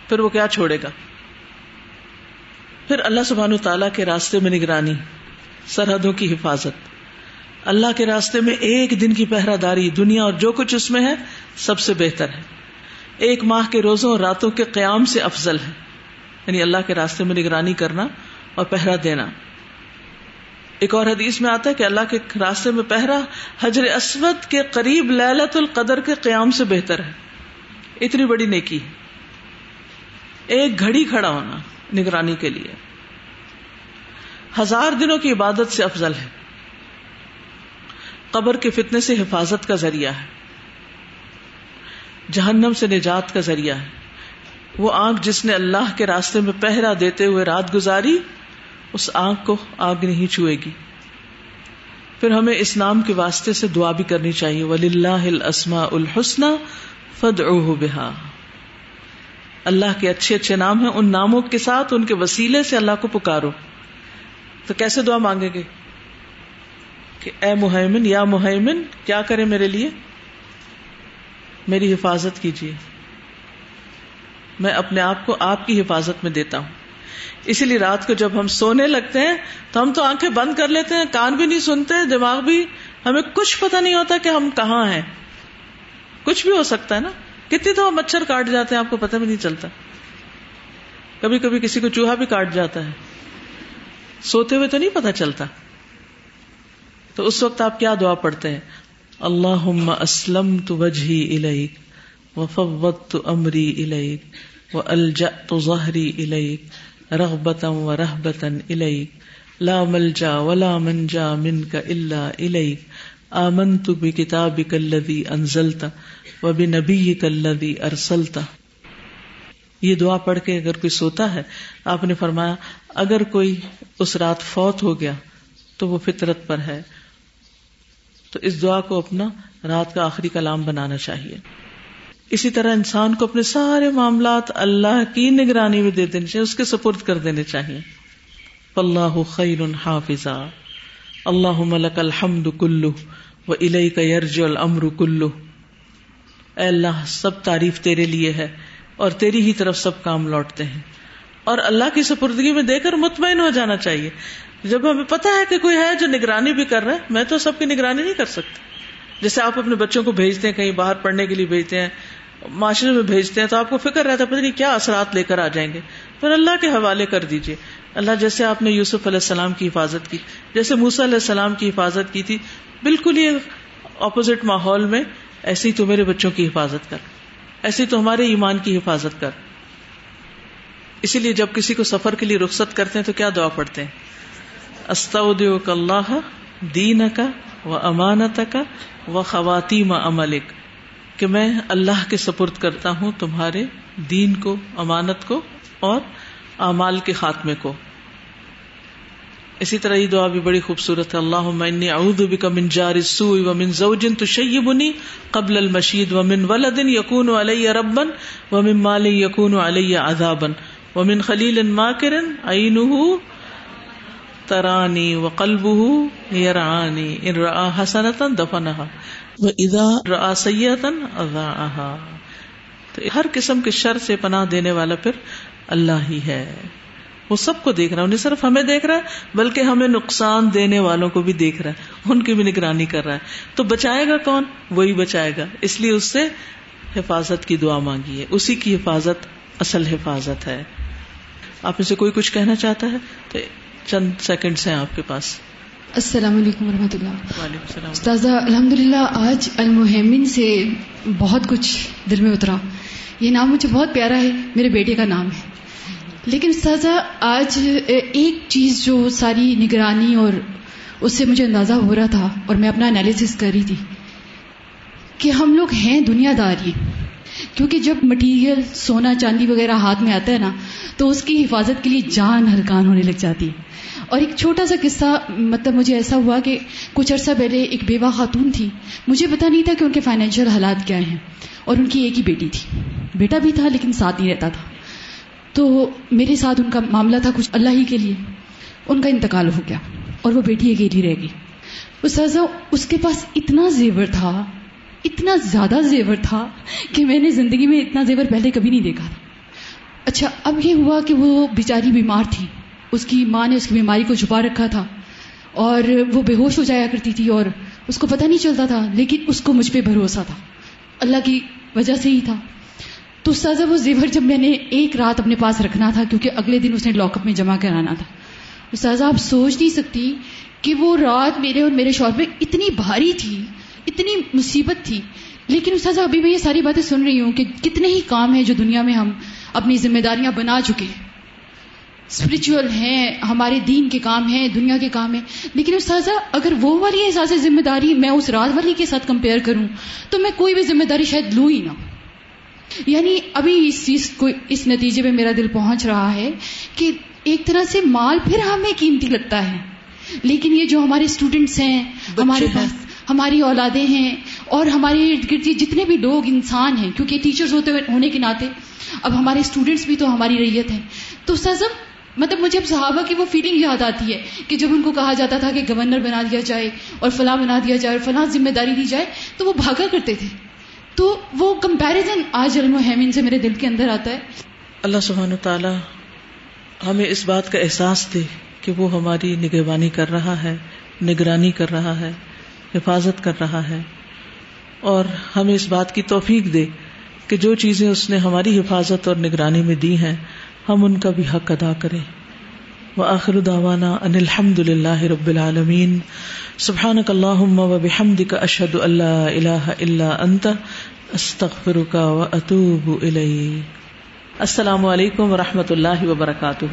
پھر وہ کیا چھوڑے گا؟ پھر اللہ سبحان تعالیٰ کے راستے میں نگرانی۔ سرحدوں کی حفاظت۔ اللہ کے راستے میں ایک دن کی پہرا داری دنیا اور جو کچھ اس میں ہے، سب سے بہتر ہے۔ ایک ماہ کے روزوں اور راتوں کے قیام سے افضل ہے۔ یعنی اللہ کے راستے میں نگرانی کرنا اور پہرا دینا۔ ایک اور حدیث میں آتا ہے کہ اللہ کے راستے میں پہرا حجر اسود کے قریب للت القدر کے قیام سے بہتر ہے۔ اتنی بڑی نیکی ایک گھڑی کھڑا ہونا نگرانی کے لیے۔ ہزار دنوں کی عبادت سے افضل ہے۔ قبر کے فتنے سے حفاظت کا ذریعہ ہے۔ جہنم سے نجات کا ذریعہ ہے۔ وہ آنکھ جس نے اللہ کے راستے میں پہرا دیتے ہوئے رات گزاری، اس آنکھ کو آگ نہیں چھوئے گی۔ پھر ہمیں اس نام کے واسطے سے دعا بھی کرنی چاہیے۔ ولی اللہ السما الحسن فد بہا اللہ کے اچھے اچھے نام ہیں۔ ان ناموں کے ساتھ ان کے وسیلے سے اللہ کو پکارو۔ تو کیسے دعا مانگے گے؟ کہ اے محمن یا محمن کیا کرے میرے لیے؟ میری حفاظت کیجیے۔ میں اپنے آپ کو آپ کی حفاظت میں دیتا ہوں۔ اسی لیے رات کو جب ہم سونے لگتے ہیں، تو ہم تو آنکھیں بند کر لیتے ہیں، کان بھی نہیں سنتے، دماغ بھی، ہمیں کچھ پتا نہیں ہوتا کہ ہم کہاں ہیں۔ کچھ بھی ہو سکتا ہے نا؟ کتنی تو مچھر کاٹ جاتے ہیں، آپ کو پتہ بھی نہیں چلتا۔ کبھی کبھی کسی کو چوہا بھی کاٹ جاتا ہے۔ سوتے ہوئے تو نہیں پتا چلتا۔ تو اس وقت آپ کیا دعا پڑھتے ہیں؟ اللہ اسلم تو وجہ الیک و فوت تو امری الیک و الجا تو ظہری الیک رغبتم و رحبتن الیک لا ملجا ولا منجا من کا اللہ الیک آمن تو بھی کتاب کلدی انزلتا و بھی نبی کلدی ارسلتا یہ دعا پڑھ کے اگر کوئی سوتا ہے، آپ نے فرمایا اگر کوئی اس رات فوت ہو گیا تو وہ فطرت پر ہے، تو اس دعا کو اپنا رات کا آخری کلام بنانا چاہیے۔ اسی طرح انسان کو اپنے سارے معاملات اللہ کی نگرانی میں دے دینے چاہیے، اس کے سپرد کر دینے چاہیے۔ اللہ خیر حافظ اللہ ملک الحمد کلو و الئی کا یرج المر کلو اے اللہ، سب تعریف تیرے لیے ہے اور تیری ہی طرف سب کام لوٹتے ہیں۔ اور اللہ کی سپردگی میں دے کر مطمئن ہو جانا چاہیے۔ جب ہمیں پتا ہے کہ کوئی ہے جو نگرانی بھی کر رہا ہے، میں تو سب کی نگرانی نہیں کر سکتی جیسے آپ اپنے بچوں کو بھیجتے ہیں، کہیں باہر پڑھنے کے لیے بھیجتے ہیں، معاشرے میں بھیجتے ہیں، تو آپ کو فکر رہتا ہے، پتہ نہیں کیا اثرات لے کر آ جائیں گے۔ پھر اللہ کے حوالے کر دیجیے اللہ جیسے آپ نے یوسف علیہ السلام کی حفاظت کی، جیسے موسا علیہ السلام کی حفاظت کی تھی، بالکل ہی اپوزٹ ماحول میں، ایسی تو میرے بچوں کی حفاظت کر۔ ایسی تو ہمارے ایمان کی حفاظت کر۔ اسی لیے جب کسی کو سفر کے لیے رخصت کرتے ہیں تو کیا دعا پڑھتے ہیں؟ استعود اللہ دین کا و امانت کا و خواتین عملک، کہ میں اللہ کے سپرد کرتا ہوں تمہارے دین کو، امانت کو اور اعمال کے خاتمے کو۔ اسی طرح یہ دعا بھی بڑی خوبصورت ہے اللہ اعوذ بک من جار السوء ومن زوج تشیبنی قبل المشید ومن ولد یکون علی ربا ومن مال یکون علی عذابا ومن خلیل ماکر عینه ترانی وقلبه یرعانی ان رآ حسنتا دفنها واذا رآ سیئتا اضاعها تو ہر قسم کے شر سے پناہ دینے والا پھر اللہ ہی ہے۔ وہ سب کو دیکھ رہا ہے انہیں صرف ہمیں دیکھ رہا ہے، بلکہ ہمیں نقصان دینے والوں کو بھی دیکھ رہا ہے۔ ان کی بھی نگرانی کر رہا ہے۔ تو بچائے گا کون؟ وہی بچائے گا۔ اس لیے اس سے حفاظت کی دعا مانگی ہے۔ اسی کی حفاظت، اصل حفاظت ہے۔ آپ سے کوئی کچھ کہنا چاہتا ہے؟ تو چند سیکنڈ ہیں آپ کے پاس۔ السلام علیکم و رحمۃ اللہ۔ وعلیکم السلام۔ استاذہ الحمد للہ آج المحمن سے بہت کچھ دل میں اترا۔ یہ نام مجھے بہت پیارا ہے میرے بیٹے کا نام ہے۔ لیکن سازا آج ایک چیز جو ساری نگرانی اور اس سے مجھے اندازہ ہو رہا تھا اور میں اپنا انالیس کر رہی تھی کہ ہم لوگ ہیں دنیا دار ہی کیونکہ جب مٹیریل سونا چاندی وغیرہ ہاتھ میں آتا ہے نا، تو اس کی حفاظت کے لیے جان ہلکان ہونے لگ جاتی ہے۔ اور ایک چھوٹا سا قصہ مطلب مجھے ایسا ہوا کہ کچھ عرصہ پہلے ایک بیوہ خاتون تھی۔ مجھے پتا نہیں تھا کہ ان کے فائنینشیل حالات کیا ہیں۔ اور ان کی ایک ہی بیٹی تھی۔ بیٹا بھی تھا لیکن ساتھ نہیں رہتا تھا۔ تو میرے ساتھ ان کا معاملہ تھا کچھ اللہ ہی کے لیے۔ ان کا انتقال ہو گیا اور وہ بیٹی اکیلی رہ گئی۔ استاذہ، اس کے پاس اتنا زیور تھا اتنا زیادہ زیور تھا کہ میں نے زندگی میں اتنا زیور پہلے کبھی نہیں دیکھا تھا۔ اچھا اب یہ ہوا کہ وہ بیچاری بیمار تھی۔ اس کی ماں نے اس کی بیماری کو چھپا رکھا تھا اور وہ بے ہوش ہو جایا کرتی تھی اور اس کو پتہ نہیں چلتا تھا، لیکن اس کو مجھ پہ بھروسہ تھا۔ اللہ کی وجہ سے ہی تھا۔ تو استاذہ وہ زیور جب میں نے ایک رات اپنے پاس رکھنا تھا، کیونکہ اگلے دن اس نے لاک اپ میں جمع کرانا تھا۔ استاذہ آپ سوچ نہیں سکتی کہ وہ رات میرے اور میرے شوہر پہ اتنی بھاری تھی۔ اتنی مصیبت تھی۔ لیکن استاذہ ابھی میں یہ ساری باتیں سن رہی ہوں کہ کتنے ہی کام ہیں جو دنیا میں ہم اپنی ذمہ داریاں بنا چکے ہیں۔ اسپرچل ہیں ہمارے دین کے کام ہیں دنیا کے کام ہیں۔ لیکن استاذہ اگر وہ والی احساس ذمہ داری میں اس رات والی کے ساتھ کمپیئر کروں تو میں کوئی بھی ذمہ داری شاید لوں ہی نہ۔ یعنی ابھی اس چیز کو اس نتیجے میں میرا دل پہنچ رہا ہے کہ ایک طرح سے مال پھر ہمیں قیمتی لگتا ہے۔ لیکن یہ جو ہمارے اسٹوڈینٹس ہیں ہمارے پاس ہماری اولادیں ہیں اور ہمارے ارد گرد جتنے بھی لوگ انسان ہیں، کیونکہ ٹیچرز ہوتے ہونے کے ناطے، اب ہمارے اسٹوڈینٹس بھی تو ہماری ریت ہیں۔ تو سزم مطلب مجھے اب صحابہ کی وہ فیلنگ یاد آتی ہے کہ جب ان کو کہا جاتا تھا کہ گورنر بنا دیا جائے اور فلاں بنا دیا جائے اور فلاں ذمہ داری دی جائے، تو وہ بھاگا کرتے تھے۔ تو وہ کمپیرزن آج علم و حمین سے میرے دل کے اندر آتا ہے۔ اللہ سبحانہ تعالی ہمیں اس بات کا احساس دے کہ وہ ہماری نگہبانی کر رہا ہے، نگرانی کر رہا ہے۔ حفاظت کر رہا ہے اور ہمیں اس بات کی توفیق دے کہ جو چیزیں اس نے ہماری حفاظت اور نگرانی میں دی ہیں، ہم ان کا بھی حق ادا کریں۔ وآخر دعوانا ان الحمد للہ رب العالمین۔ سبحانک اللہم و بحمدک اشہد اللہ الہ الا انت۔ استغفرک و اتوب الیک۔ السلام علیکم و رحمۃ اللہ وبرکاتہ۔